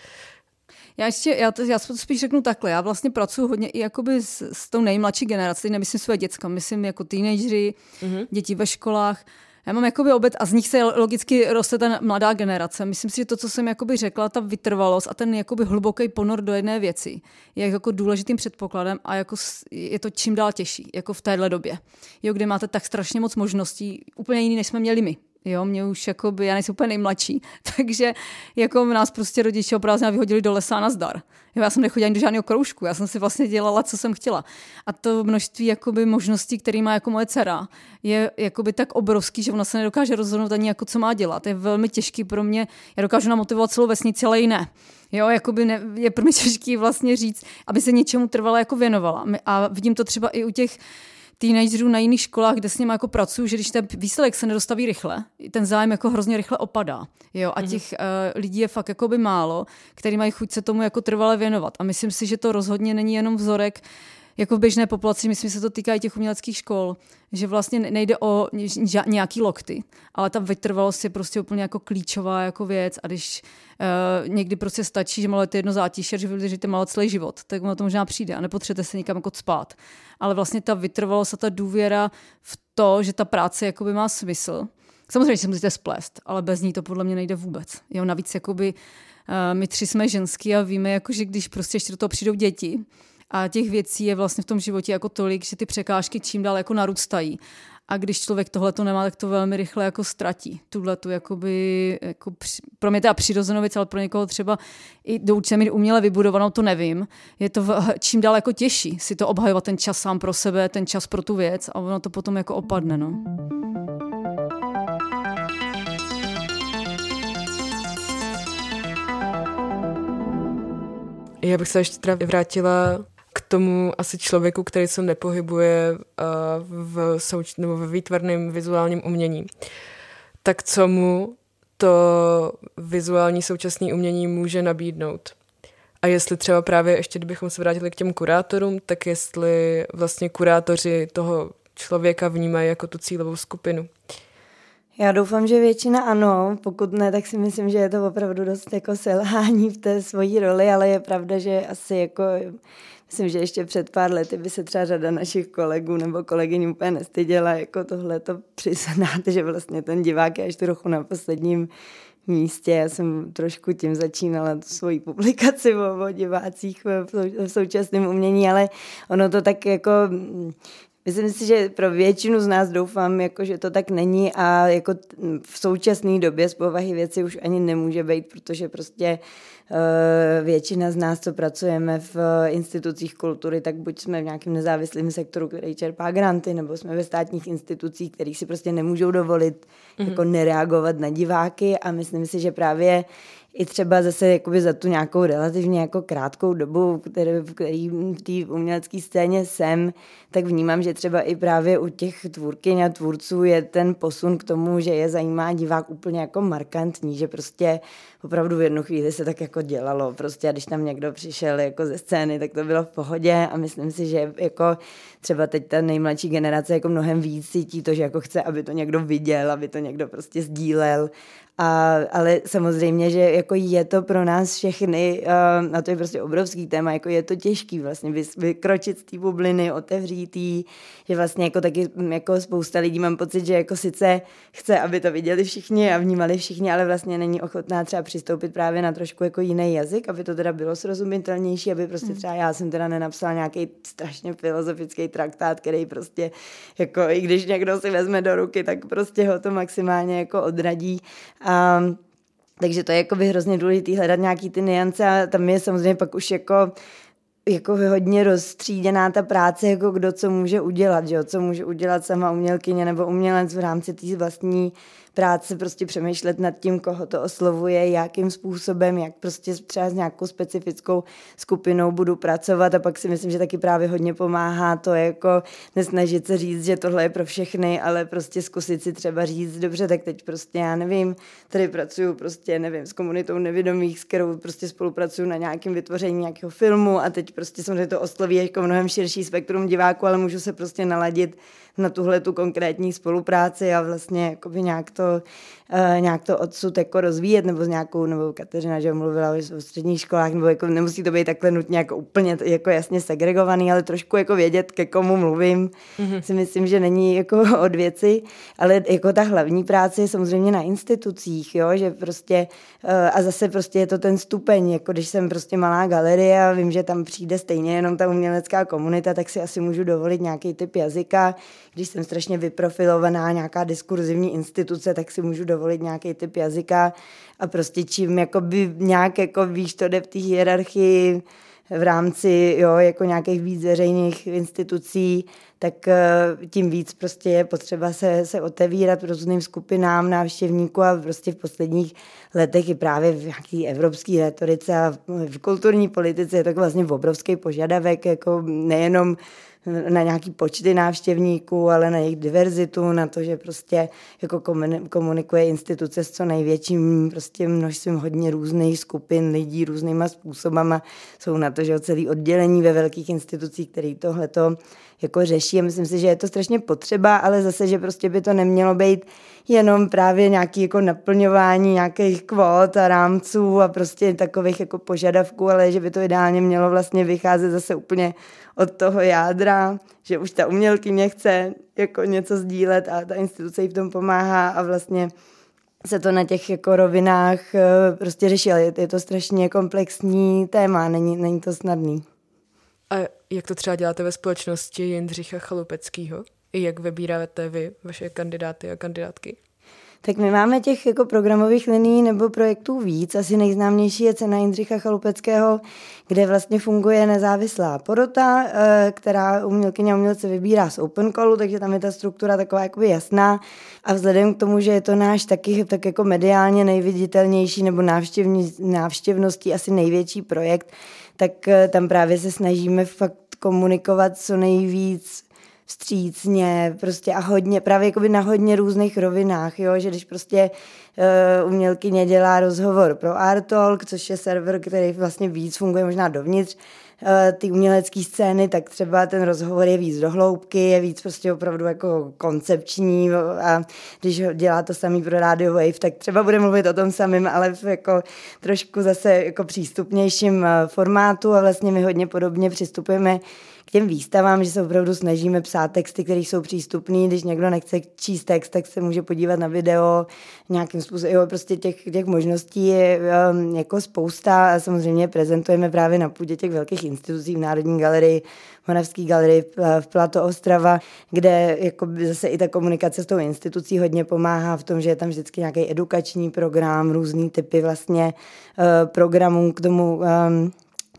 Já ještě, já to, já to spíš řeknu takhle, já vlastně pracuji hodně i jakoby s, s tou nejmladší generací, nemyslím své děcka, myslím jako teenagery, mm-hmm. děti ve školách, já mám jakoby obět a z nich se logicky roste ta mladá generace. Myslím si, že to, co jsem jakoby řekla, ta vytrvalost a ten jakoby hluboký ponor do jedné věci je jako důležitým předpokladem a jako je to čím dál těžší, jako v téhle době. Jo, kde máte tak strašně moc možností, úplně jiný, než jsme měli my. Jo, mě už jako by, já nejsem úplně nejmladší, takže jako nás prostě rodiče o vyhodili do lesa na zdar. Jo, já jsem nechodila ani do žádného kroužku, já jsem si vlastně dělala, co jsem chtěla. A to množství jakoby možností, které má jako moje dcera, je jakoby tak obrovský, že ona se nedokáže rozhodnout ani jako co má dělat. Je velmi těžký pro mě, já dokážu namotivovat celou vesnici, ale jiné. Jo, jakoby ne, je pro mě těžký vlastně říct, aby se něčemu trvala jako věnovala. A vidím to třeba i u těch teenagerů na jiných školách, kde s nimi jako pracuju, že když ten výsledek se nedostaví rychle, ten zájem jako hrozně rychle opadá. Jo? A mhm. těch mm-hmm. uh, lidí je fakt jako by málo, který mají chuť se tomu jako trvale věnovat. A myslím si, že to rozhodně není jenom vzorek jako v běžné populaci, myslím, že se to týká i těch uměleckých škol, že vlastně nejde o nějaký lokty, ale ta vytrvalost je prostě úplně jako klíčová jako věc a když uh, někdy prostě stačí, že malujete jedno zátiše, že vydržíte malo celý život, tak ono to možná přijde a nepotřebujete se nikam jako spát. Ale vlastně ta vytrvalost a ta důvěra v to, že ta práce jakoby má smysl, Samozřejmě že se musíte splést, ale bez ní to podle mě nejde vůbec. Jo, navíc jakoby, uh, my tři jsme ženský a víme, jako, že když prostě ještě do toho přijdou děti, a těch věcí je vlastně v tom životě jako tolik, že ty překážky čím dál jako narůstají. A když člověk tohle to nemá, tak to velmi rychle jako ztratí. Tuhle tu jakoby, jako pro mě teda přirozenou věc, ale pro někoho třeba i do určité uměle vybudovanou, to nevím. Je to v, čím dál jako těžší si to obhajovat ten čas sám pro sebe, ten čas pro tu věc a ono to potom jako opadne. No. Já bych se ještě teda vrátila k tomu asi člověku, který se nepohybuje uh, v, souč- nebo ve výtvarném vizuálním umění. Tak co mu to vizuální současné umění může nabídnout? A jestli třeba právě ještě, kdybychom se vrátili k těm kurátorům, tak jestli vlastně kurátoři toho člověka vnímají jako tu cílovou skupinu. Já doufám, že většina ano, pokud ne, tak si myslím, že je to opravdu dost jako selhání v té svojí roli, ale je pravda, že asi jako Myslím, že ještě před pár lety by se třeba řada našich kolegů nebo kolegyň úplně nestyděla jako tohle to přiznat, že vlastně ten divák je až trochu na posledním místě. Já jsem trošku tím začínala tu svoji publikaci o, o divácích v současném umění, ale ono to tak jako Myslím si, že pro většinu z nás doufám, jako, že to tak není a jako v současné době z povahy věci už ani nemůže být, protože prostě uh, většina z nás, co pracujeme v institucích kultury, tak buď jsme v nějakém nezávislém sektoru, který čerpá granty, nebo jsme ve státních institucích, kterých si prostě nemůžou dovolit mm-hmm. jako nereagovat na diváky a myslím si, že právě i třeba zase jakoby za tu nějakou relativně jako krátkou dobu, který, v který v té umělecké scéně jsem, tak vnímám, že třeba i právě u těch tvůrkyň a tvůrců je ten posun k tomu, že je zajímá divák úplně jako markantní, že prostě opravdu v jednu chvíli se tak jako dělalo. Prostě a když tam někdo přišel jako ze scény, tak to bylo v pohodě a myslím si, že jako třeba teď ta nejmladší generace jako mnohem víc cítí to, že jako chce, aby to někdo viděl, aby to někdo prostě sdílel a, ale samozřejmě, že jako je to pro nás všechny, uh, a to je prostě obrovský téma, jako je to těžký vlastně vykročit z té bubliny, otevřít jí, že vlastně jako taky jako spousta lidí mám pocit, že jako sice chce, aby to viděli všichni a vnímali všichni, ale vlastně není ochotná třeba přistoupit právě na trošku jako jiný jazyk, aby to teda bylo srozumitelnější, aby prostě hmm. třeba já jsem teda nenapsala nějaký strašně filozofický traktát, který prostě jako i když někdo si vezme do ruky, tak prostě ho to maximálně jako odradí. A takže to je jako hrozně důležité hledat nějaký ty niance a tam je samozřejmě pak už jako jako hodně rozstříděná ta práce, jako kdo co může udělat, že jo? co může udělat sama umělkyně nebo umělec v rámci té vlastní práce prostě přemýšlet nad tím, koho to oslovuje, jakým způsobem, jak prostě třeba s nějakou specifickou skupinou budu pracovat. A pak si myslím, že taky právě hodně pomáhá to jako nesnažit se říct, že tohle je pro všechny, ale prostě zkusit si třeba říct, dobře, tak teď prostě já nevím, tady pracuju prostě, nevím, s komunitou nevědomých, s kterou prostě spolupracuju na nějakém vytvoření nějakého filmu a teď prostě samozřejmě to osloví jako mnohem širší spektrum diváků, ale můžu se prostě naladit na tuhle tu konkrétní spolupráci a vlastně jakoby nějak to, uh, nějak to odsud jako rozvíjet, nebo s nějakou, nebo Kateřina, že mluvila o středních školách, nebo jako nemusí to být takhle nutně jako úplně jako jasně segregovaný, ale trošku jako vědět, ke komu mluvím, mm-hmm. si myslím, že není jako od věci, ale jako ta hlavní práce je samozřejmě na institucích, jo, že prostě uh, a zase prostě je to ten stupeň, jako když jsem prostě malá galerie a vím, že tam přijde stejně jenom ta umělecká komunita, tak si asi můžu dovolit nějaký typ jazyka. Když jsem strašně vyprofilovaná, nějaká diskurzivní instituce, tak si můžu dovolit nějaký typ jazyka a prostě čím jakoby nějak jako víš, to jde v té hierarchii v rámci jo, jako nějakých víc veřejných institucí, tak eh, tím víc prostě je potřeba se, se otevírat různým skupinám návštěvníků a prostě v posledních letech i právě v nějaké evropské retorice a v kulturní politice je to vlastně obrovský požadavek, jako nejenom na nějaký počty návštěvníků, ale na jejich diverzitu, na to, že prostě jako komunikuje instituce s co největším prostě množstvím hodně různých skupin lidí různýma způsobama. Jsou na to, že o celý oddělení ve velkých institucích, který tohleto jako řeší a myslím si, že je to strašně potřeba, ale zase, že prostě by to nemělo být jenom právě nějaký jako naplňování nějakých kvót a rámců a prostě takových jako požadavků, ale že by to ideálně mělo vlastně vycházet zase úplně od toho jádra, že už ta umělkyně chce jako něco sdílet a ta instituce jí v tom pomáhá a vlastně se to na těch jako rovinách eh, prostě řeší, ale je to strašně komplexní téma, není, není to snadný. A jak to třeba děláte ve společnosti Jindřicha Chalupeckého? Jak vybíráte vy vaše kandidáty a kandidátky? Tak my máme těch jako programových liní nebo projektů víc. Asi nejznámější je cena Jindřicha Chalupeckého, kde vlastně funguje nezávislá porota, eh, která umělkyně a umělce vybírá z open callu, takže tam je ta struktura taková jakoby jasná. A vzhledem k tomu, že je to náš taky tak jako mediálně nejviditelnější nebo návštěvností asi největší projekt, tak eh, tam právě se snažíme fakt komunikovat co nejvíc vstřícně prostě a hodně, právě jakoby na hodně různých rovinách, jo, že když prostě uh, umělkyně dělá rozhovor pro Artalk, což je server, který vlastně víc funguje možná dovnitř, Eh, ty umělecké scény, tak třeba ten rozhovor je víc dohloubky, je víc prostě opravdu jako koncepční a když dělá to samý pro Radio Wave, tak třeba bude mluvit o tom samém, ale v jako trošku zase jako přístupnějším eh, formátu a vlastně my hodně podobně přistupujeme těm výstavám, že se opravdu snažíme psát texty, které jsou přístupné. Když někdo nechce číst text, tak se může podívat na video nějakým způsobem. Jo, prostě těch, těch možností je um, jako spousta a samozřejmě prezentujeme právě na půdě těch velkých institucí v Národní galerii, Moravské galerii v Plato Ostrava, kde jako zase i ta komunikace s tou institucí hodně pomáhá v tom, že je tam vždycky nějaký edukační program, různý typy vlastně uh, programů k tomu um,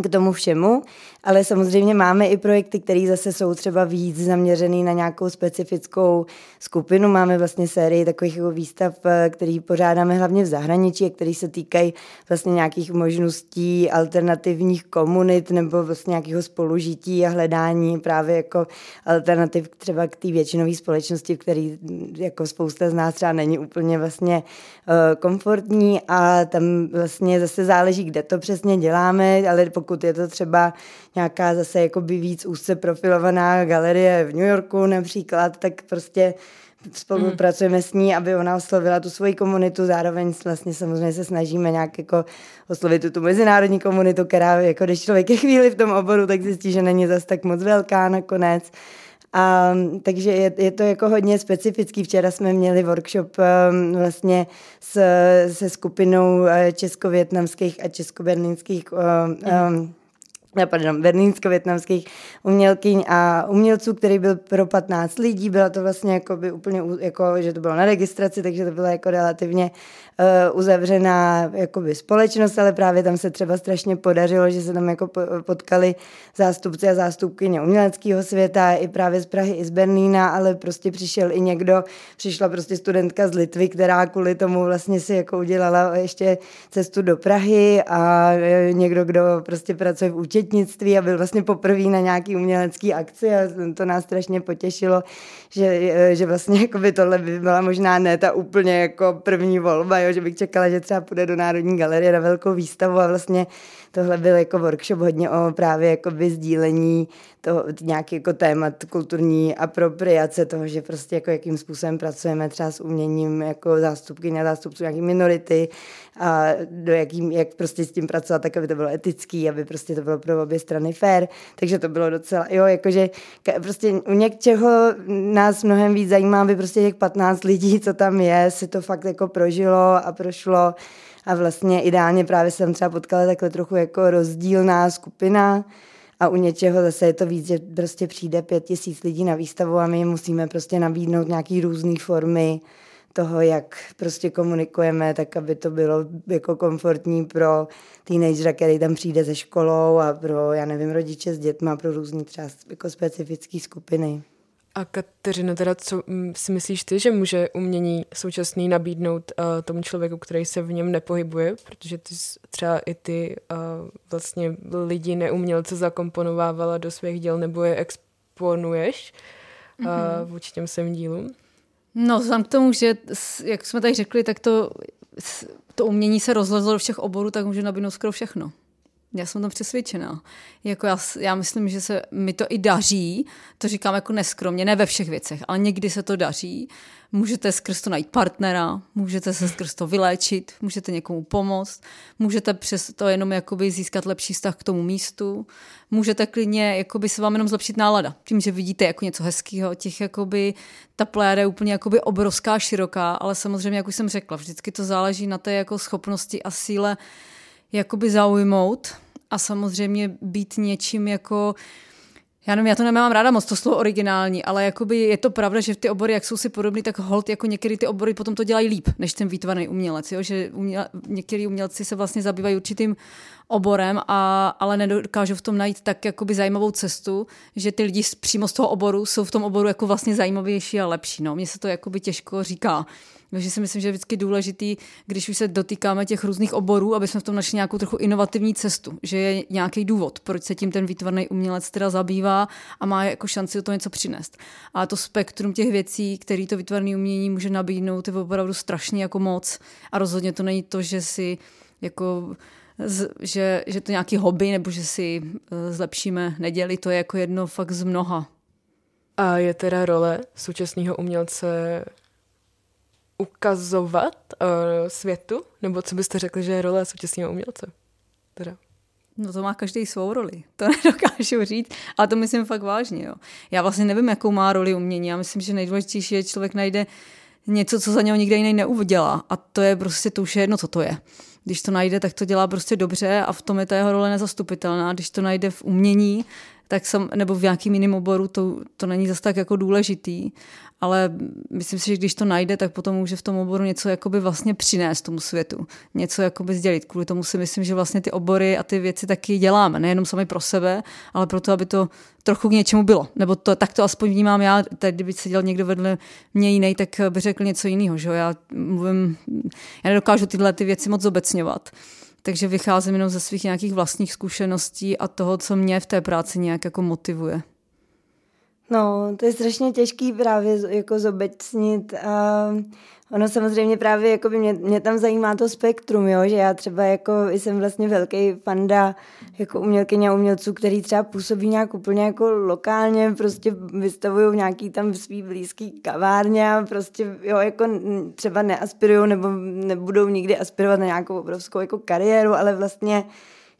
k tomu všemu, ale samozřejmě máme i projekty, které zase jsou třeba víc zaměřený na nějakou specifickou skupinu. Máme vlastně sérii takových jako výstav, eh, který pořádáme hlavně v zahraničí, které se týkají vlastně nějakých možností alternativních komunit nebo vlastně nějakého spolužití a hledání právě jako alternativ třeba k té většinové společnosti, který jako spousta z nás třeba není úplně vlastně uh, komfortní a tam vlastně zase záleží, kde to přesně děláme, ale pokud je to třeba nějaká zase jakoby víc úzce profilovaná galerie v New Yorku například, tak prostě spolupracujeme mm. s ní, aby ona oslovila tu svoji komunitu, zároveň vlastně samozřejmě se snažíme nějak jako oslovit tu, tu mezinárodní komunitu, která jako když člověk je chvíli v tom oboru, tak zjistí, že není zase tak moc velká nakonec. A, takže je, je to jako hodně specifický. Včera jsme měli workshop um, vlastně s, se skupinou uh, českovětnamských a českoberlínských um, um, ne, pardon, berlínsko-větnamských umělkyň a umělců, který byl pro 15 lidí. Byla to vlastně jako by úplně, jako, že to bylo na registraci, takže to bylo jako relativně uzavřená jakoby společnost, ale právě tam se třeba strašně podařilo, že se tam jako potkali zástupci a zástupkyně uměleckého světa, i právě z Prahy, i z Berlína, ale prostě přišel i někdo, přišla prostě studentka z Litvy, která kvůli tomu vlastně si jako udělala ještě cestu do Prahy a eh, někdo, kdo prostě pracuje v účetnictví a byl vlastně poprvé na nějaký umělecký akci a to nás strašně potěšilo, že, že vlastně by tohle by byla možná ne ta úplně jako první volba, jo, že bych čekala, že třeba půjde do Národní galerie na velkou výstavu a vlastně tohle byl jako workshop hodně o právě jako sdílení toho, nějaký jako témat kulturní apropriace toho, že prostě jako jakým způsobem pracujeme třeba s uměním jako zástupky a zástupců nějaké minority a do jakým, jak prostě s tím pracovat, tak aby to bylo etický, aby prostě to bylo pro obě strany fair. Takže to bylo docela, jo, jakože prostě u něčeho nás mnohem víc zajímá, aby prostě těch 15 lidí, co tam je, si to fakt jako prožilo a prošlo a vlastně ideálně právě jsem třeba potkala takhle trochu jako rozdílná skupina a u něčeho zase je to víc, že prostě přijde pět tisíc lidí na výstavu a my musíme prostě nabídnout nějaký různé formy toho, jak prostě komunikujeme, tak aby to bylo jako komfortní pro teenagera, který tam přijde ze školou a pro, já nevím, rodiče s dětma, pro různé třeba jako specifické skupiny. A Kateřino, teda co si myslíš ty, že může umění současný nabídnout uh, tomu člověku, který se v něm nepohybuje, protože ty třeba i ty uh, vlastně lidi neumělce zakomponovávala do svých děl nebo je exponuješ uh, mm-hmm. vůči těm svým dílům? No, vzhledem k tomu, že jak jsme tady řekli, tak to, to umění se rozlezlo do všech oborů, tak může nabídnout skoro všechno. Já jsem tam přesvědčená. Jako já, já myslím, že se mi to i daří, to říkám jako neskromně, ne ve všech věcech, ale někdy se to daří. Můžete skrz to najít partnera, můžete se skrz to vyléčit, můžete někomu pomoct, můžete přes to jenom jakoby získat lepší vztah k tomu místu, můžete klidně jakoby se vám jenom zlepšit nálada, tím, že vidíte jako něco hezkého, těch jakoby, ta plejada je úplně jakoby obrovská, široká, ale samozřejmě, jak už jsem řekla, vždycky to záleží na té jako schopnosti a síle jakoby zaujmout a samozřejmě být něčím jako já nevím, já to nemám ráda moc, to slovo originální, ale jakoby je to pravda, že ty obory, jak jsou si podobný, tak hold jako některé ty obory potom to dělají líp, než ten výtvarný umělec, jo? že uměle, některý umělci se vlastně zabývají určitým oborem, a, ale nedokážou v tom najít tak jakoby zajímavou cestu, že ty lidi přímo z toho oboru jsou v tom oboru jako vlastně zajímavější a lepší. No. Mně se to jakoby těžko říká. Takže si myslím, že je vždycky důležitý, když už se dotýkáme těch různých oborů, aby jsme v tom našli nějakou trochu inovativní cestu, že je nějaký důvod, proč se tím ten výtvarný umělec teda zabývá a má jako šanci do toho něco přinést. A to spektrum těch věcí, které to výtvarné umění může nabídnout, je opravdu strašně jako moc. A rozhodně to není to, že si jako že, že to nějaký hobby nebo že si e, zlepšíme neděli, to je jako jedno fakt z mnoha. A je teda role současného umělce ukazovat uh, světu? Nebo co byste řekli, že je role současného umělce? Teda. No to má každý svou roli, to nedokážu říct, ale to myslím fakt vážně. Jo. Já vlastně nevím, jakou má roli umění. Já myslím, že nejdůležitější je, že člověk najde něco, co za něho nikde jiný neudělá. A to je prostě, to už je jedno, co to je. Když to najde, tak to dělá prostě dobře a v tom je ta jeho role nezastupitelná. Když to najde v umění, tak sam, nebo v nějakým jiném oboru, to, to není zase tak jako důležitý ale myslím si, že když to najde, tak potom může v tom oboru něco jakoby vlastně přinést tomu světu. Něco jakoby sdělit. Kvůli tomu si myslím, že vlastně ty obory a ty věci taky děláme. Nejenom sami pro sebe, ale proto, aby to trochu k něčemu bylo. Nebo to, tak to aspoň vnímám já. Teď, kdyby seděl někdo vedle mě jiný, tak by řekl něco jiného. Že? Já mluvím, já nedokážu tyhle ty věci moc obecňovat. Takže vycházím jenom ze svých nějakých vlastních zkušeností a toho, co mě v té práci nějak jako motivuje. No, to je strašně těžký právě jako zobecnit. A ono samozřejmě právě jako by mě, mě tam zajímá to spektrum, jo? že já třeba jako jsem vlastně velký panda jako umělkyně a umělců, který třeba působí nějak úplně jako lokálně, prostě vystavují nějaký tam svý blízký kavárně a prostě jo, jako třeba neaspirují nebo nebudou nikdy aspirovat na nějakou obrovskou jako kariéru, ale vlastně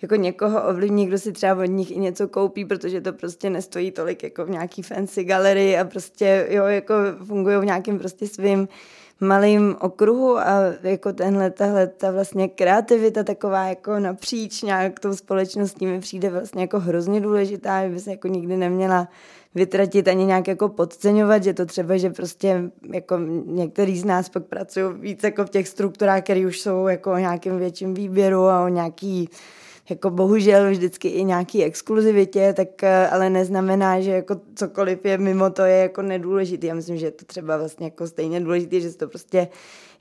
jako někoho ovlivní, kdo si třeba od nich i něco koupí, protože to prostě nestojí tolik jako v nějaký fancy galerii a prostě jo, jako fungují v nějakým prostě svým malým okruhu a jako tenhle, tahle ta vlastně kreativita taková jako napříč nějak tou společností mi přijde vlastně jako hrozně důležitá, by se jako nikdy neměla vytratit ani nějak jako podceňovat, že to třeba, že prostě jako některý z nás pak pracují víc jako v těch strukturách, které už jsou jako o nějakém větším výběru a o nějaký jako bohužel vždycky i nějaký exkluzivitě, tak eh, ale neznamená, že jako cokoliv je mimo to je jako nedůležitý. Já myslím, že je to třeba vlastně jako stejně důležité, že se to prostě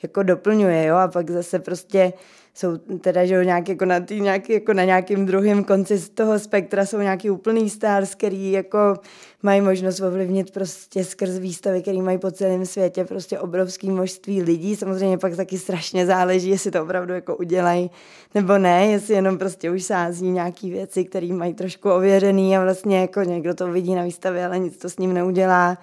jako doplňuje, jo, a pak zase prostě jsou teda, že nějak jako na, tý, nějak, jako na nějakým druhém konci z toho spektra jsou nějaký úplný stars, který jako mají možnost ovlivnit prostě skrz výstavy, které mají po celém světě prostě obrovské množství lidí. Samozřejmě pak taky strašně záleží, jestli to opravdu jako udělají nebo ne, jestli jenom prostě už sází nějaký věci, které mají trošku ověřený a vlastně jako někdo to vidí na výstavě, ale nic to s ním neudělá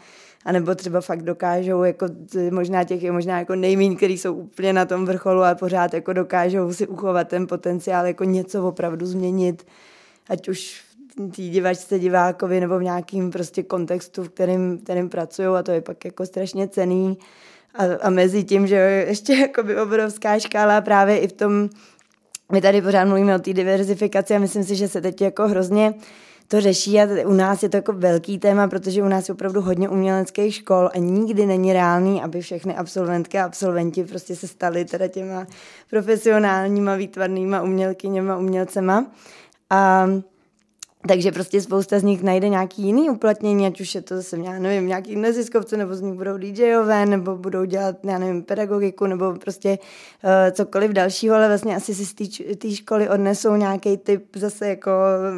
a nebo třeba fakt dokážou, jako možná těch je možná jako nejmín, který jsou úplně na tom vrcholu, ale pořád jako dokážou si uchovat ten potenciál, jako něco opravdu změnit, ať už té divačce, divákovi nebo v nějakým prostě kontextu, v kterým, kterým pracují a to je pak jako strašně cený. A, a mezi tím, že ještě jako by obrovská škála právě i v tom, my tady pořád mluvíme o té diverzifikaci a myslím si, že se teď jako hrozně to řeší a u nás je to jako velký téma, protože u nás je opravdu hodně uměleckých škol a nikdy není reálný, aby všechny absolventky a absolventi prostě se stali teda těma profesionálníma, výtvarnýma umělkyněma, umělcema. A takže prostě spousta z nich najde nějaký jiný uplatnění, ať už je to zase, já nevím, nějaký neziskovce, nebo z nich budou DJové, nebo budou dělat, já nevím, pedagogiku, nebo prostě uh, cokoliv dalšího, ale vlastně asi si z té školy odnesou nějaký typ zase jako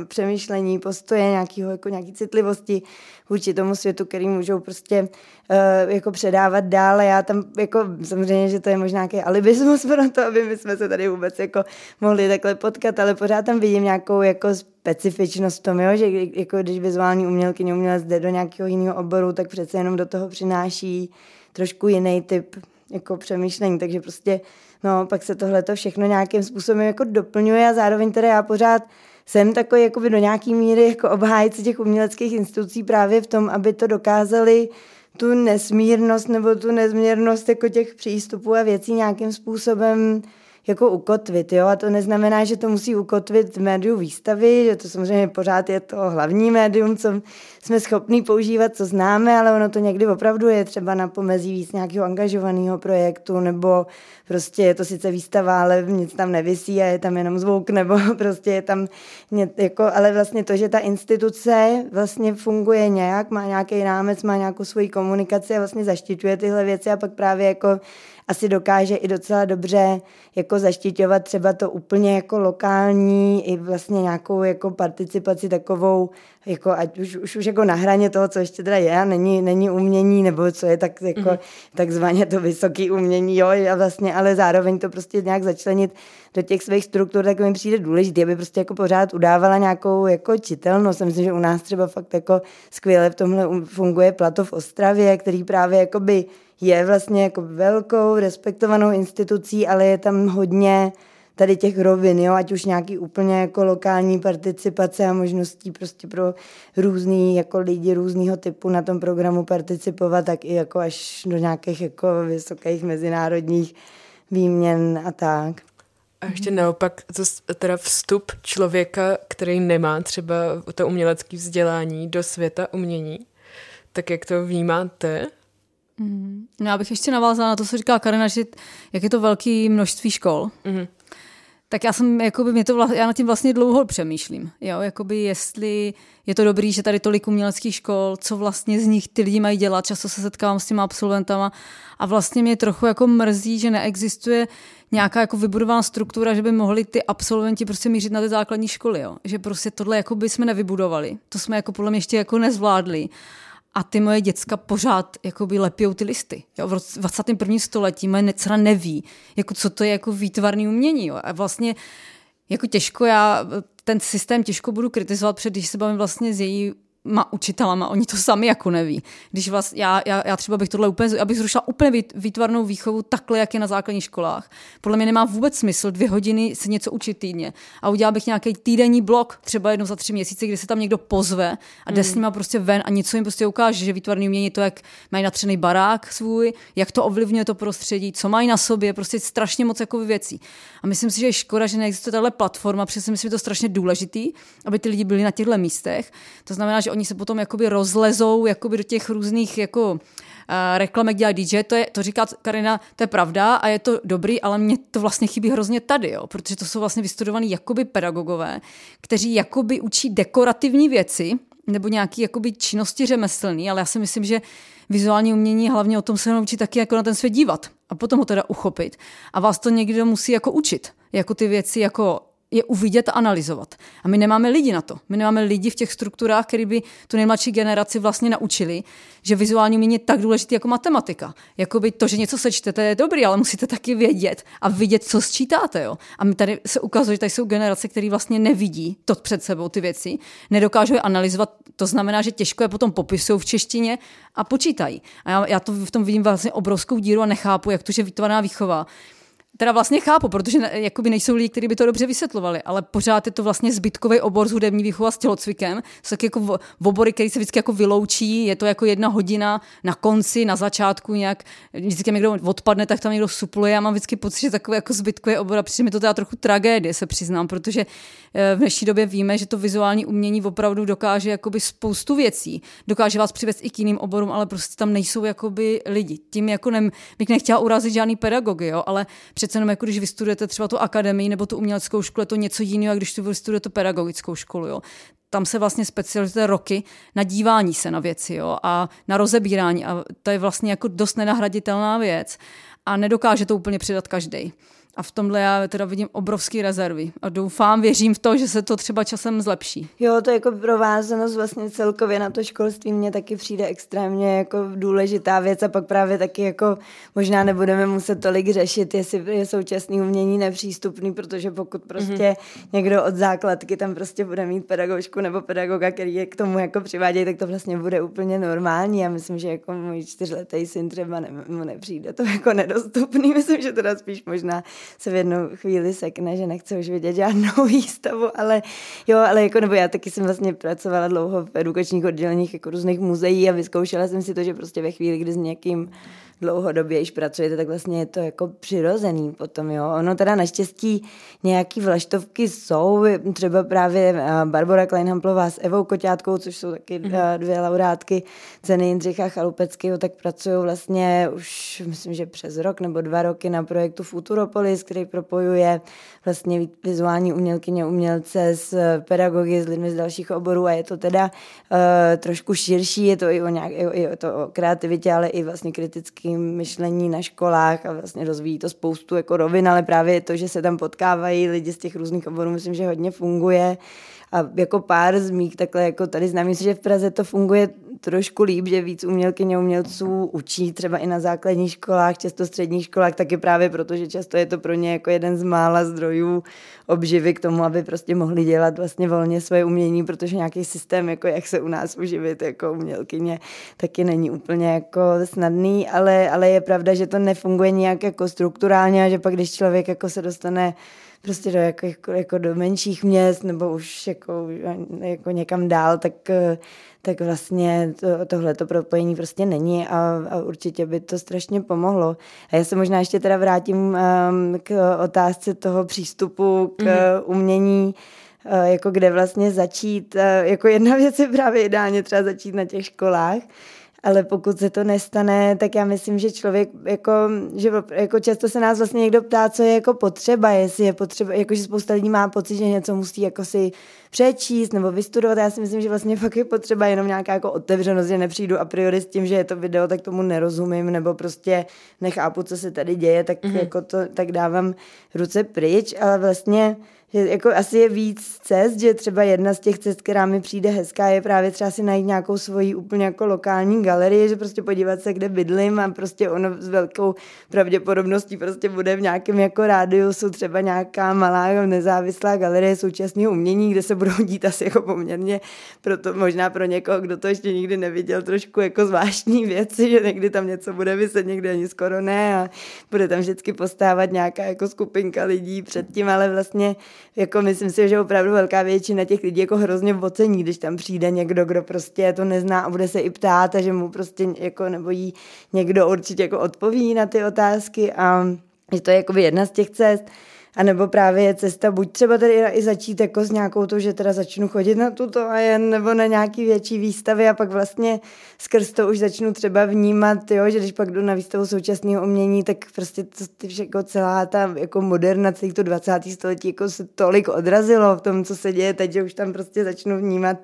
přemýšlení, postoje, nějakýho, jako nějaký citlivosti vůči tomu světu, který můžou prostě uh, jako předávat dál. A já tam jako samozřejmě, že to je možná nějaký alibismus pro to, aby my jsme se tady vůbec jako mohli takhle potkat, ale pořád tam vidím nějakou jako specifičnost v tom, jo? že jako když vizuální umělky umělec jde do nějakého jiného oboru, tak přece jenom do toho přináší trošku jiný typ jako přemýšlení, takže prostě no, pak se tohle to všechno nějakým způsobem jako doplňuje a zároveň teda já pořád jsem takový jakoby do nějaký míry jako obhájce těch uměleckých institucí právě v tom, aby to dokázali tu nesmírnost nebo tu nezměrnost jako těch přístupů a věcí nějakým způsobem jako ukotvit, jo, a to neznamená, že to musí ukotvit v médiu výstavy, že to samozřejmě pořád je to hlavní médium, co jsme schopní používat, co známe, ale ono to někdy opravdu je třeba na pomezí víc nějakého angažovaného projektu, nebo prostě je to sice výstava, ale nic tam nevisí a je tam jenom zvuk, nebo prostě je tam, jako, ale vlastně to, že ta instituce vlastně funguje nějak, má nějaký rámec, má nějakou svoji komunikaci a vlastně zaštiťuje tyhle věci a pak právě jako asi dokáže i docela dobře jako zaštiťovat třeba to úplně jako lokální i vlastně nějakou jako participaci takovou, jako ať už, už, už jako na hraně toho, co ještě teda je a není, není umění, nebo co je tak jako mm-hmm. takzvaně to vysoké umění, jo, a vlastně, ale zároveň to prostě nějak začlenit do těch svých struktur, tak mi přijde důležité, aby prostě jako pořád udávala nějakou jako čitelnost. Myslím, že u nás třeba fakt jako skvěle v tomhle funguje Plato v Ostravě, který právě jakoby je vlastně jako velkou, respektovanou institucí, ale je tam hodně tady těch rovin, jo, ať už nějaký úplně jako lokální participace a možností prostě pro různý jako lidi různého typu na tom programu participovat, tak i jako až do nějakých jako vysokých mezinárodních výměn a tak. A ještě naopak, to teda vstup člověka, který nemá třeba to umělecké vzdělání do světa umění, tak jak to vnímáte? Mm. No já bych ještě navázala na to, co říkala Karina, že jak je to velké množství škol. Mm. Tak já jsem, jakoby, mě to vla, já nad tím vlastně dlouho přemýšlím, jo, jakoby jestli je to dobrý, že tady tolik uměleckých škol, co vlastně z nich ty lidi mají dělat, často se setkávám s těma absolventama a vlastně mě trochu jako mrzí, že neexistuje nějaká jako vybudovaná struktura, že by mohli ty absolventi prostě mířit na ty základní školy, jo. že prostě tohle jako by jsme nevybudovali, to jsme jako podle mě ještě jako nezvládli a ty moje děcka pořád jakoby lepijou ty listy. Jo? V 21. století moje dcera neví, jako co to je jako výtvarný umění. Jo? A vlastně jako těžko já ten systém těžko budu kritizovat, protože když se bavím vlastně s její ma učitelama, oni to sami jako neví. Když vlastně, já, já, já třeba bych tohle úplně, abych zrušila úplně výtvarnou výchovu takhle, jak je na základních školách. Podle mě nemá vůbec smysl dvě hodiny se něco učit týdně. A udělal bych nějaký týdenní blok, třeba jednou za tři měsíce, kdy se tam někdo pozve a jde mm. s nima prostě ven a něco jim prostě ukáže, že výtvarný umění to, jak mají natřený barák svůj, jak to ovlivňuje to prostředí, co mají na sobě, prostě strašně moc jako věcí. A myslím si, že je škoda, že neexistuje tahle platforma, protože si myslím, že to strašně důležitý, aby ty lidi byli na těchto místech. To znamená, že oni se potom jakoby rozlezou jakoby do těch různých jako uh, reklamek dělá DJ, to, je, to říká Karina, to je pravda a je to dobrý, ale mě to vlastně chybí hrozně tady, jo, protože to jsou vlastně vystudovaní jakoby pedagogové, kteří jakoby učí dekorativní věci, nebo nějaký jakoby činnosti řemeslný, ale já si myslím, že vizuální umění hlavně o tom se naučit taky jako na ten svět dívat a potom ho teda uchopit. A vás to někdo musí jako učit, jako ty věci jako je uvidět a analyzovat. A my nemáme lidi na to. My nemáme lidi v těch strukturách, který by tu nejmladší generaci vlastně naučili, že vizuální umění je tak důležité jako matematika. Jakoby to, že něco sečtete, je dobrý, ale musíte taky vědět a vidět, co sčítáte. Jo? A my tady se ukazuje, že tady jsou generace, které vlastně nevidí to před sebou ty věci, nedokážou je analyzovat. To znamená, že těžko je potom popisují v češtině a počítají. A já, já to v tom vidím vlastně obrovskou díru a nechápu, jak to, že vytvořená výchova teda vlastně chápu, protože jakoby nejsou lidi, kteří by to dobře vysvětlovali, ale pořád je to vlastně zbytkový obor z hudební výchova s tělocvikem. Jsou taky jako v obory, který se vždycky jako vyloučí, je to jako jedna hodina na konci, na začátku nějak, vždycky někdo odpadne, tak tam někdo supluje. Já mám vždycky pocit, že takový jako zbytkový obor a přijde mi to teda trochu tragédie, se přiznám, protože eh, v dnešní době víme, že to vizuální umění opravdu dokáže jakoby spoustu věcí. Dokáže vás přivést i k jiným oborům, ale prostě tam nejsou jakoby lidi. Tím jako nem, bych nechtěla urazit žádný pedagogy, jo, ale přece jenom jako když vystudujete třeba tu akademii nebo tu uměleckou školu, je to něco jiného, když tu vystudujete pedagogickou školu. Jo. Tam se vlastně specializujete roky na dívání se na věci jo, a na rozebírání. A to je vlastně jako dost nenahraditelná věc. A nedokáže to úplně přidat každý. A v tomhle já teda vidím obrovské rezervy. A doufám, věřím v to, že se to třeba časem zlepší. Jo, to jako provázanost vlastně celkově na to školství mně taky přijde extrémně jako důležitá věc a pak právě taky jako možná nebudeme muset tolik řešit, jestli je současný umění nepřístupný, protože pokud prostě mm-hmm. někdo od základky tam prostě bude mít pedagožku nebo pedagoga, který je k tomu jako přivádějí, tak to vlastně bude úplně normální. Já myslím, že jako můj čtyřletý syn třeba ne, mu nepřijde to jako nedostupný. Myslím, že teda spíš možná se v jednu chvíli sekne, že nechce už vidět žádnou výstavu, ale jo, ale jako, nebo já taky jsem vlastně pracovala dlouho v edukačních odděleních jako různých muzeí a vyzkoušela jsem si to, že prostě ve chvíli, kdy s někým dlouhodobě již pracujete, tak vlastně je to jako přirozený potom, jo. Ono teda naštěstí nějaký vlaštovky jsou, třeba právě eh, Barbara Kleinhamplová s Evou Koťátkou, což jsou taky mm-hmm. dvě laurátky ceny Jindřicha Chalupeckého, tak pracují vlastně už, myslím, že přes rok nebo dva roky na projektu Futuropolis, který propojuje vlastně vizuální umělkyně, umělce s pedagogy, s lidmi z dalších oborů a je to teda uh, trošku širší, je to i o, nějak, i o, i o, to o kreativitě, ale i vlastně kritický kritickým myšlení na školách a vlastně rozvíjí to spoustu jako rovin, ale právě to, že se tam potkávají lidi z těch různých oborů, myslím, že hodně funguje. A jako pár z mých takhle jako tady znám, myslím, že v Praze to funguje trošku líp, že víc umělkyně umělců učí třeba i na základních školách, často středních školách, taky právě proto, že často je to pro ně jako jeden z mála zdrojů obživy k tomu, aby prostě mohli dělat vlastně volně svoje umění, protože nějaký systém, jako jak se u nás uživit jako umělkyně, taky není úplně jako snadný, ale, ale je pravda, že to nefunguje nějak jako strukturálně a že pak, když člověk jako se dostane prostě do, jako, jako, jako do menších měst nebo už jako, jako někam dál, tak, tak vlastně to, tohleto propojení prostě není a, a určitě by to strašně pomohlo. A já se možná ještě teda vrátím um, k otázce toho přístupu k mm-hmm. umění, uh, jako kde vlastně začít. Uh, jako jedna věc je právě ideálně třeba začít na těch školách, ale pokud se to nestane, tak já myslím, že člověk, jako, že jako často se nás vlastně někdo ptá, co je jako potřeba, jestli je potřeba, jakože spousta lidí má pocit, že něco musí jako si přečíst nebo vystudovat. Já si myslím, že vlastně fakt je potřeba jenom nějaká jako otevřenost, že nepřijdu a priori s tím, že je to video, tak tomu nerozumím, nebo prostě nechápu, co se tady děje, tak mm-hmm. jako to, tak dávám ruce pryč, ale vlastně že jako asi je víc cest, že třeba jedna z těch cest, která mi přijde hezká, je právě třeba si najít nějakou svoji úplně jako lokální galerii, že prostě podívat se, kde bydlím a prostě ono s velkou pravděpodobností prostě bude v nějakém jako rádiusu třeba nějaká malá nezávislá galerie současného umění, kde se budou dít asi jako poměrně proto možná pro někoho, kdo to ještě nikdy neviděl, trošku jako zvláštní věci, že někdy tam něco bude vyset, někdy ani skoro ne a bude tam vždycky postávat nějaká jako skupinka lidí předtím, ale vlastně jako myslím si, že opravdu velká většina těch lidí jako hrozně ocení, když tam přijde někdo, kdo prostě to nezná a bude se i ptát a že mu prostě jako nebo jí někdo určitě jako odpoví na ty otázky a že to je jako jedna z těch cest. A nebo právě je cesta buď třeba tady i začít jako s nějakou to, že teda začnu chodit na tuto a jen, nebo na nějaký větší výstavy a pak vlastně skrz to už začnu třeba vnímat, jo, že když pak jdu na výstavu současného umění, tak prostě to, jako celá ta jako moderna, celý to 20. století jako se tolik odrazilo v tom, co se děje teď, že už tam prostě začnu vnímat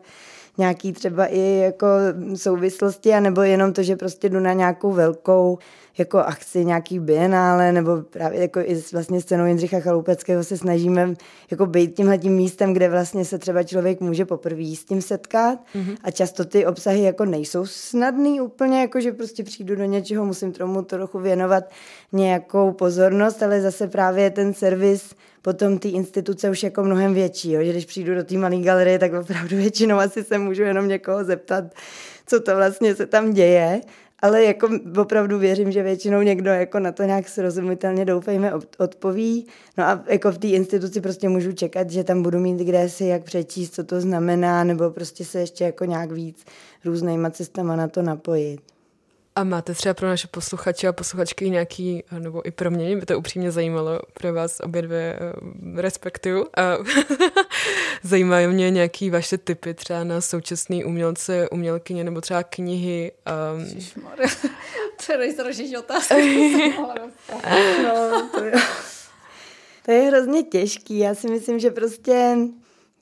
nějaký třeba i jako souvislosti, anebo jenom to, že prostě jdu na nějakou velkou jako akci, nějaký bienále, nebo právě jako i s vlastně scénou Jindřicha Chaloupeckého se snažíme jako být tímhle tím místem, kde vlastně se třeba člověk může poprvé s tím setkat mm-hmm. a často ty obsahy jako nejsou snadný úplně, jako že prostě přijdu do něčeho, musím tomu trochu věnovat nějakou pozornost, ale zase právě ten servis potom ty instituce už jako mnohem větší, jo? že když přijdu do té malé galerie, tak opravdu většinou asi se můžu jenom někoho zeptat, co to vlastně se tam děje ale jako opravdu věřím, že většinou někdo jako na to nějak srozumitelně doufejme odpoví. No a jako v té instituci prostě můžu čekat, že tam budu mít kde si jak přečíst, co to znamená, nebo prostě se ještě jako nějak víc různýma cestama na to napojit. A máte třeba pro naše posluchače a posluchačky nějaký, nebo i pro mě, mě by to upřímně zajímalo, pro vás obě dvě uh, respektuju. A zajímají mě nějaký vaše typy třeba na současný umělce, umělkyně nebo třeba knihy. Um... to je nejstrašnější otázka. no, to, je, to je hrozně těžký. Já si myslím, že prostě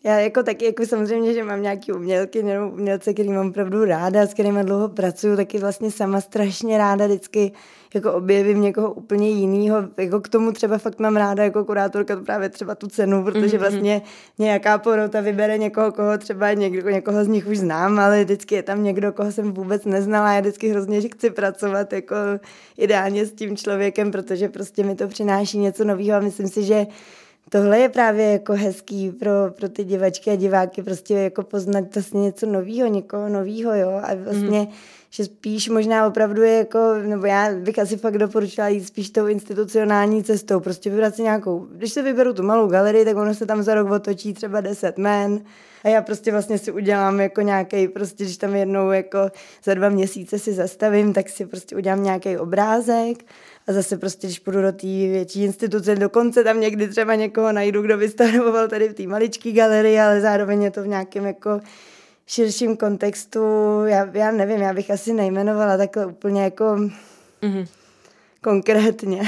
já jako taky, jako samozřejmě, že mám nějaký umělky nebo umělce, který mám opravdu ráda, s kterými dlouho pracuju, taky vlastně sama strašně ráda vždycky jako objevím někoho úplně jiného. Jako k tomu třeba fakt mám ráda jako kurátorka právě třeba tu cenu, protože mhm, mhm. vlastně nějaká porota vybere někoho, koho třeba někdo, někoho z nich už znám, ale vždycky je tam někdo, koho jsem vůbec neznala. Já vždycky hrozně chci pracovat jako ideálně s tím člověkem, protože prostě mi to přináší něco nového a myslím si, že tohle je právě jako hezký pro, pro ty divačky a diváky, prostě jako poznat vlastně něco nového, někoho nového, jo, a vlastně, mm. že spíš možná opravdu je jako, nebo já bych asi fakt doporučila jít spíš tou institucionální cestou, prostě vybrat si nějakou, když se vyberu tu malou galerii, tak ono se tam za rok otočí třeba deset men, a já prostě vlastně si udělám jako nějaký, prostě když tam jednou jako za dva měsíce si zastavím, tak si prostě udělám nějaký obrázek a zase prostě, když půjdu do té větší instituce, dokonce tam někdy třeba někoho najdu, kdo vystavoval tady v té maličké galerii, ale zároveň je to v nějakém jako širším kontextu. Já, já nevím, já bych asi nejmenovala takhle úplně jako mm-hmm. konkrétně.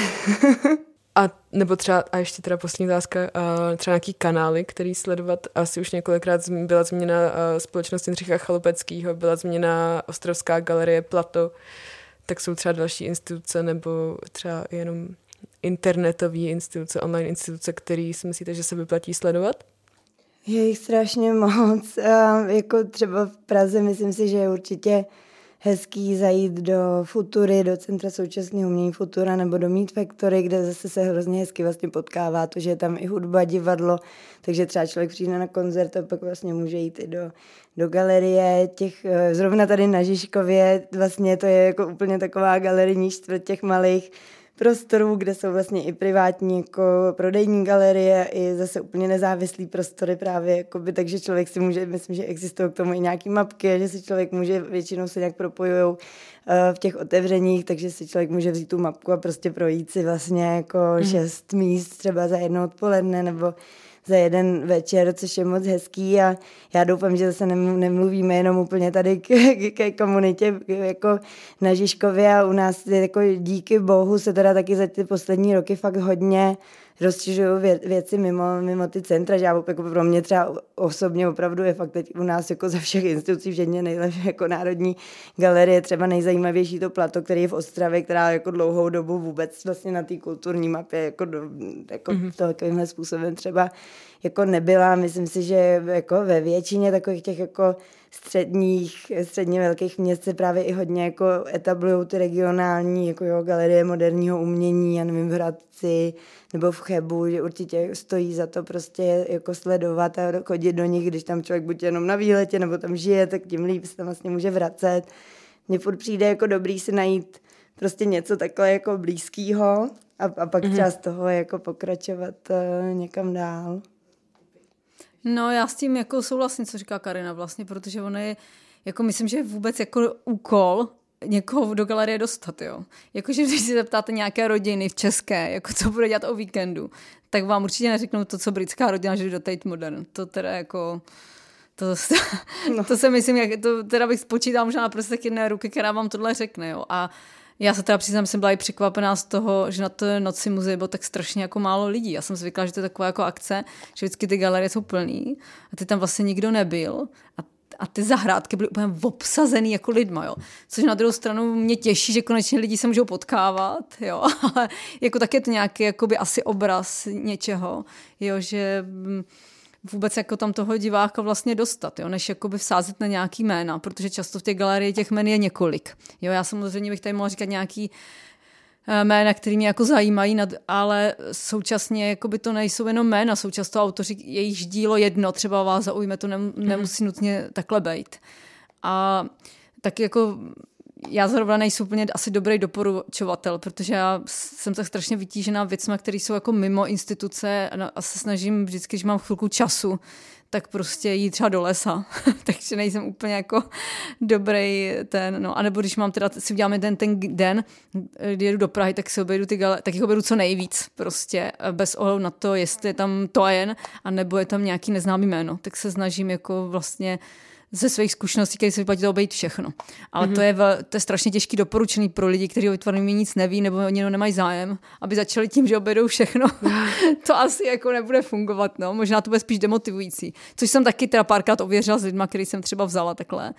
A nebo třeba, a ještě teda poslední otázka, uh, třeba nějaký kanály, který sledovat, asi už několikrát byla změna uh, společnost Jindřicha Chalupeckého, byla změna Ostrovská galerie Plato, tak jsou třeba další instituce nebo třeba jenom internetové instituce, online instituce, které si myslíte, že se vyplatí sledovat? Je jich strašně moc. Jako třeba v Praze myslím si, že je určitě hezký zajít do Futury, do Centra současného umění Futura nebo do Meet Factory, kde zase se hrozně hezky vlastně potkává to, že je tam i hudba, divadlo, takže třeba člověk přijde na koncert a pak vlastně může jít i do, do galerie. Těch, eh, zrovna tady na Žižkově, vlastně to je jako úplně taková galerijní čtvrt těch malých prostorů, kde jsou vlastně i privátní jako prodejní galerie, i zase úplně nezávislý prostory právě, jakoby, takže člověk si může, myslím, že existují k tomu i nějaké mapky, že si člověk může, většinou se nějak propojují uh, v těch otevřeních, takže si člověk může vzít tu mapku a prostě projít si vlastně jako mm. šest míst třeba za jedno odpoledne nebo za jeden večer, což je moc hezký a já doufám, že zase nemluvíme jenom úplně tady ke komunitě jako na Žižkově a u nás jako díky bohu se teda taky za ty poslední roky fakt hodně rozšiřují vě, věci mimo, mimo ty centra, že já jako pro mě třeba osobně opravdu je fakt teď u nás jako ze všech institucí včetně nejlepší jako Národní galerie, třeba nejzajímavější to plato, který je v Ostravě, která jako dlouhou dobu vůbec vlastně na té kulturní mapě jako, do, jako mm-hmm. takovýmhle způsobem třeba jako nebyla. Myslím si, že jako ve většině takových těch jako středních, středně velkých měst se právě i hodně jako etablují ty regionální jako jo, galerie moderního umění, já nevím, v Hradci nebo v Chebu, že určitě stojí za to prostě jako sledovat a chodit do nich, když tam člověk buď jenom na výletě nebo tam žije, tak tím líp se tam vlastně může vracet. Mně furt přijde jako dobrý si najít prostě něco takhle jako blízkého a, a pak mm-hmm. třeba z toho jako pokračovat uh, někam dál. No já s tím jako souhlasím, co říká Karina vlastně, protože ona je, jako myslím, že je vůbec jako úkol někoho do galerie dostat, jo. Jakože když si zeptáte nějaké rodiny v České, jako co bude dělat o víkendu, tak vám určitě neřeknou to, co britská rodina, že do Tate Modern. To teda jako... To, no. to se myslím, jak, to teda bych spočítal možná na prstech jedné ruky, která vám tohle řekne, jo. A já se teda přiznám, jsem byla i překvapená z toho, že na to noci muzeje bylo tak strašně jako málo lidí. Já jsem zvykla, že to je taková jako akce, že vždycky ty galerie jsou plný a ty tam vlastně nikdo nebyl. A a ty zahrádky byly úplně obsazený jako lidma, jo. Což na druhou stranu mě těší, že konečně lidi se můžou potkávat, jo, ale jako tak je to nějaký jakoby asi obraz něčeho, jo, že mm, vůbec jako tam toho diváka vlastně dostat, jo, než jakoby vsázet na nějaký jména, protože často v té galerii těch jmen je několik. Jo, já samozřejmě bych tady mohla říkat nějaký eh, jména, které mě jako zajímají, ale současně jako by to nejsou jenom jména, jsou často autoři, jejichž dílo jedno třeba vás zaujme, to mhm. nemusí nutně takhle být. A tak jako já zrovna nejsou úplně asi dobrý doporučovatel, protože já jsem tak strašně vytížená věcmi, které jsou jako mimo instituce a se snažím vždycky, když mám chvilku času, tak prostě jít třeba do lesa. Takže nejsem úplně jako dobrý ten, no. A nebo když mám teda, si uděláme ten, ten den, kdy jedu do Prahy, tak si obejdu ty gale, tak jich obejdu co nejvíc prostě, bez ohledu na to, jestli je tam to a jen, a nebo je tam nějaký neznámý jméno. Tak se snažím jako vlastně ze svých zkušeností, které se vyplatí to obejít všechno. Ale mm-hmm. to, je, to je strašně těžký doporučený pro lidi, kteří o vytvoření nic neví nebo oni nemají zájem, aby začali tím, že obejdou všechno. to asi jako nebude fungovat, no. Možná to bude spíš demotivující. Což jsem taky teda párkrát ověřila s lidmi, který jsem třeba vzala takhle.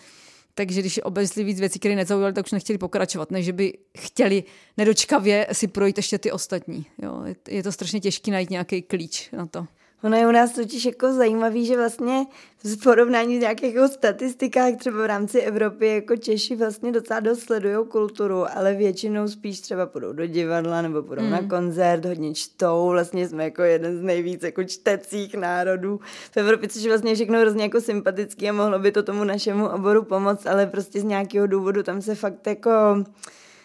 Takže když obezli víc věcí, které nezaujaly, tak už nechtěli pokračovat, než by chtěli nedočkavě si projít ještě ty ostatní. Jo, je to strašně těžké najít nějaký klíč na to. Ono je u nás totiž jako zajímavý, že vlastně v porovnání s nějakých jako statistikách třeba v rámci Evropy jako Češi vlastně docela dost sledují kulturu, ale většinou spíš třeba půjdou do divadla nebo půjdou mm. na koncert, hodně čtou, vlastně jsme jako jeden z nejvíc jako čtecích národů v Evropě, což je vlastně všechno hrozně jako sympatický a mohlo by to tomu našemu oboru pomoct, ale prostě z nějakého důvodu tam se fakt jako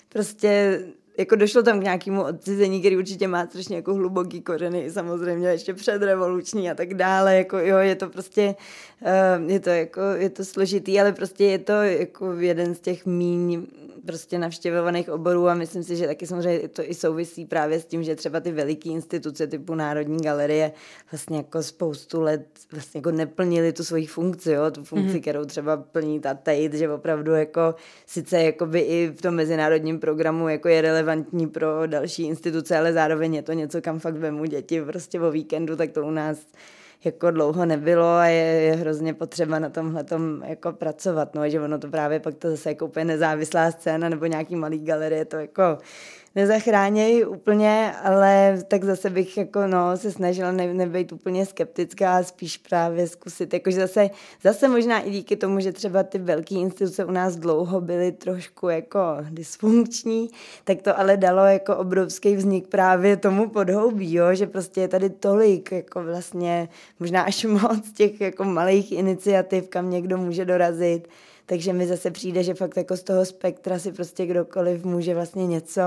prostě jako došlo tam k nějakému odcizení, který určitě má strašně jako hluboký kořeny, samozřejmě ještě předrevoluční a tak dále, jako jo, je to prostě, uh, je to jako, je to složitý, ale prostě je to jako jeden z těch míň prostě navštěvovaných oborů a myslím si, že taky samozřejmě to i souvisí právě s tím, že třeba ty veliké instituce typu Národní galerie vlastně jako spoustu let vlastně jako neplnili tu svoji funkci, jo, tu funkci, mm-hmm. kterou třeba plní ta Tate, že opravdu jako sice jakoby i v tom mezinárodním programu jako je relevantní pro další instituce, ale zároveň je to něco, kam fakt vemu děti prostě o víkendu, tak to u nás jako dlouho nebylo a je, je hrozně potřeba na tomhle jako pracovat, no, že ono to právě pak to zase jako úplně nezávislá scéna nebo nějaký malý galerie, to jako nezachránějí úplně, ale tak zase bych jako no, se snažila ne, nebejt úplně skeptická a spíš právě zkusit. Jakože zase, zase možná i díky tomu, že třeba ty velké instituce u nás dlouho byly trošku jako dysfunkční, tak to ale dalo jako obrovský vznik právě tomu podhoubí, jo? že prostě je tady tolik jako vlastně možná až moc těch jako malých iniciativ, kam někdo může dorazit takže mi zase přijde, že fakt jako z toho spektra si prostě kdokoliv může vlastně něco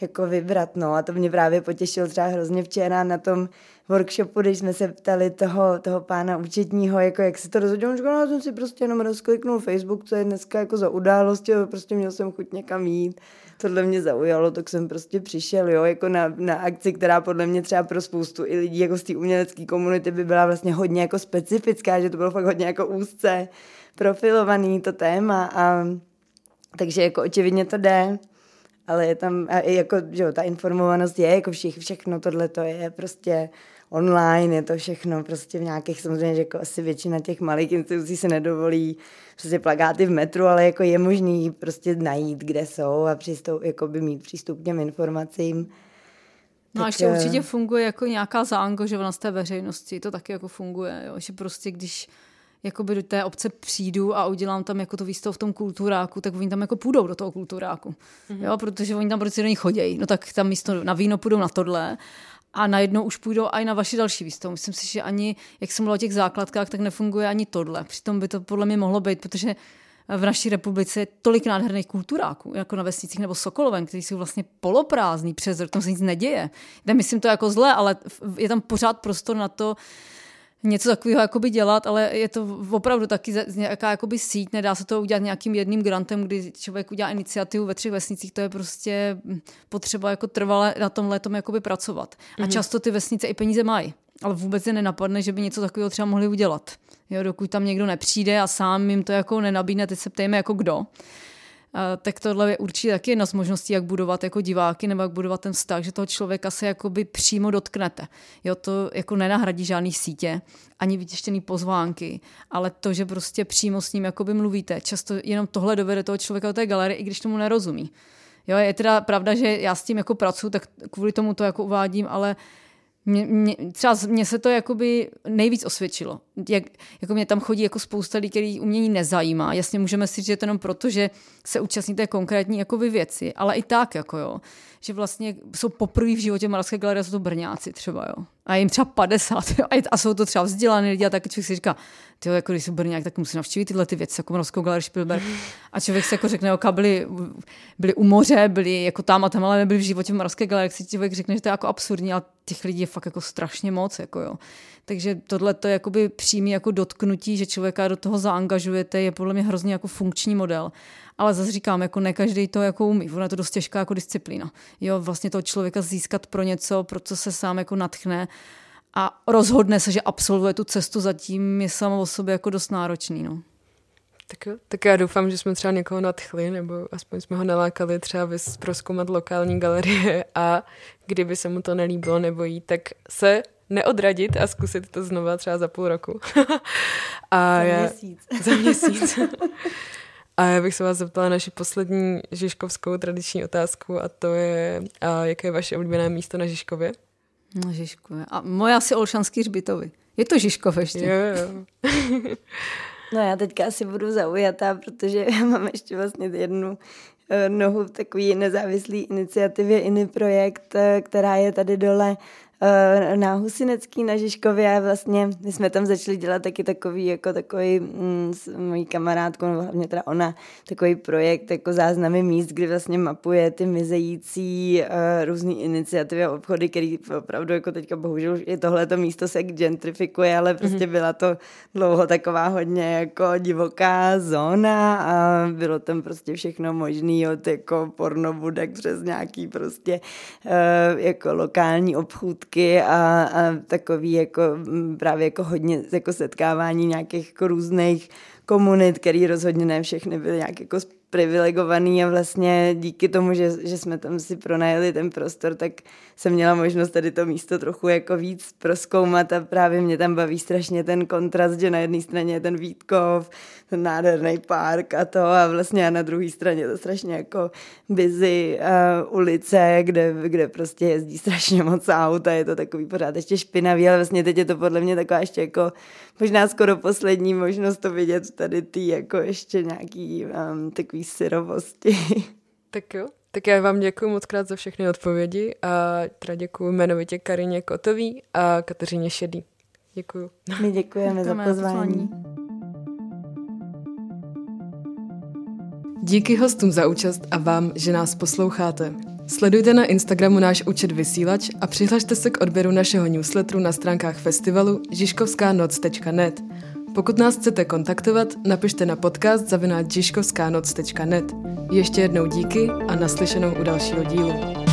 jako vybrat, no. A to mě právě potěšilo třeba hrozně včera na tom workshopu, když jsme se ptali toho, toho pána účetního, jako jak se to rozhodl, on říkal, no, jsem si prostě jenom rozkliknul Facebook, co je dneska jako za události, prostě měl jsem chuť někam jít, tohle mě zaujalo, tak jsem prostě přišel, jo, jako na, na akci, která podle mě třeba pro spoustu i lidí jako z té umělecké komunity by byla vlastně hodně jako specifická, že to bylo fakt hodně jako úzce profilovaný to téma a takže jako očividně to jde, ale je tam, a jako, že jo, ta informovanost je, jako všich, všechno tohle to je prostě online, je to všechno prostě v nějakých, samozřejmě, že jako asi většina těch malých institucí se nedovolí prostě plagáty v metru, ale jako je možný prostě najít, kde jsou a přistoup, jako by mít přístup k těm informacím. No a ještě určitě funguje jako nějaká zaangažovanost té veřejnosti, to taky jako funguje, jo? že prostě když jakoby do té obce přijdu a udělám tam jako to výstavu v tom kulturáku, tak oni tam jako půjdou do toho kulturáku. Mm-hmm. Jo, protože oni tam prostě do nich chodí. No tak tam místo na víno půjdou na tohle a najednou už půjdou i na vaši další výstavu. Myslím si, že ani, jak jsem mluvila o těch základkách, tak nefunguje ani tohle. Přitom by to podle mě mohlo být, protože v naší republice je tolik nádherných kulturáků, jako na vesnicích nebo Sokolovem, kteří jsou vlastně poloprázdní přes rok, tam se nic neděje. Nemyslím to jako zle, ale je tam pořád prostor na to, něco takového jakoby dělat, ale je to opravdu taky nějaká jakoby síť, nedá se to udělat nějakým jedným grantem, kdy člověk udělá iniciativu ve třech vesnicích, to je prostě potřeba jako trvale na tom letom jakoby pracovat. A mm-hmm. často ty vesnice i peníze mají, ale vůbec je nenapadne, že by něco takového třeba mohli udělat. Jo, dokud tam někdo nepřijde a sám jim to jako nenabídne, teď se ptejme jako kdo tak tohle je určitě taky jedna z možností, jak budovat jako diváky nebo jak budovat ten vztah, že toho člověka se jakoby přímo dotknete. Jo, to jako nenahradí žádný sítě, ani vytěštěný pozvánky, ale to, že prostě přímo s ním jakoby mluvíte. Často jenom tohle dovede toho člověka do té galerie, i když tomu nerozumí. Jo, je teda pravda, že já s tím jako pracuji, tak kvůli tomu to jako uvádím, ale mě, mě, třeba mně se to jakoby nejvíc osvědčilo. Jak, jako mě tam chodí jako spousta lidí, který umění nezajímá. Jasně můžeme si říct, že je to jenom proto, že se účastníte konkrétní jakoby věci, ale i tak, jako jo, že vlastně jsou poprvé v životě Moravské galerie, jsou to Brňáci třeba, jo. A jim třeba 50, jo, a jsou to třeba vzdělané lidi a taky člověk si říká, ty jako když jsou Brňák, tak musí navštívit tyhle ty věci, jako Moravskou galerii Spielberg. A člověk se jako řekne, oka byli, byli u moře, byli jako tam a tam, ale nebyli v životě v Moravské galerii, si člověk řekne, že to je jako absurdní, ale těch lidí je fakt jako strašně moc, jako jo. Takže tohle to jakoby přímý jako dotknutí, že člověka do toho zaangažujete, je podle mě hrozně jako funkční model. Ale zase říkám, jako ne každý to jako umí. Ono je to dost těžká jako disciplína. Jo, vlastně toho člověka získat pro něco, pro co se sám jako natchne a rozhodne se, že absolvuje tu cestu zatím je samo o sobě jako dost náročný. No. Tak jo, tak já doufám, že jsme třeba někoho nadchli, nebo aspoň jsme ho nalákali třeba proskoumat lokální galerie a kdyby se mu to nelíbilo nebo jí, tak se neodradit a zkusit to znova třeba za půl roku. a za já, měsíc. Za měsíc. a já bych se vás zeptala naši poslední žižkovskou tradiční otázku a to je, a jaké je vaše oblíbené místo na Žižkově? Na Žižkově. A moje asi Olšanský hřbitovy. Je to Žižkov ještě? Jo, jo. no já teďka asi budu zaujatá, protože já mám ještě vlastně jednu eh, nohu v takový nezávislý iniciativě, jiný projekt, eh, která je tady dole na Husinecký na Žižkově vlastně, my jsme tam začali dělat taky takový, jako takový mm, s mojí kamarádkou, nebo hlavně teda ona, takový projekt jako záznamy míst, kdy vlastně mapuje ty mizející uh, různé iniciativy a obchody, který opravdu jako teďka bohužel je tohleto místo se gentrifikuje, ale prostě mm-hmm. byla to dlouho taková hodně jako divoká zóna a bylo tam prostě všechno možný od jako pornobudek přes nějaký prostě uh, jako lokální obchůd schůzky a, a takový jako právě jako hodně jako setkávání nějakých jako různých komunit, který rozhodně ne všechny byly nějak jako privilegovaný a vlastně díky tomu, že, že jsme tam si pronajeli ten prostor, tak jsem měla možnost tady to místo trochu jako víc proskoumat a právě mě tam baví strašně ten kontrast, že na jedné straně je ten Vítkov, ten nádherný park a to a vlastně a na druhé straně to strašně jako busy uh, ulice, kde, kde prostě jezdí strašně moc aut a je to takový pořád ještě špinavý, ale vlastně teď je to podle mě taková ještě jako možná skoro poslední možnost to vidět tady ty jako ještě nějaký um, takový syrovosti. Tak jo, tak já vám děkuji moc krát za všechny odpovědi a teda děkuji jmenovitě Karině Kotový a Kateřině Šedý. Děkuji. My děkujeme za pozvání. Díky hostům za účast a vám, že nás posloucháte. Sledujte na Instagramu náš účet Vysílač a přihlašte se k odběru našeho newsletteru na stránkách festivalu žižkovskanoc.net. Pokud nás chcete kontaktovat, napište na podcast zavináč Ještě jednou díky a naslyšenou u dalšího dílu.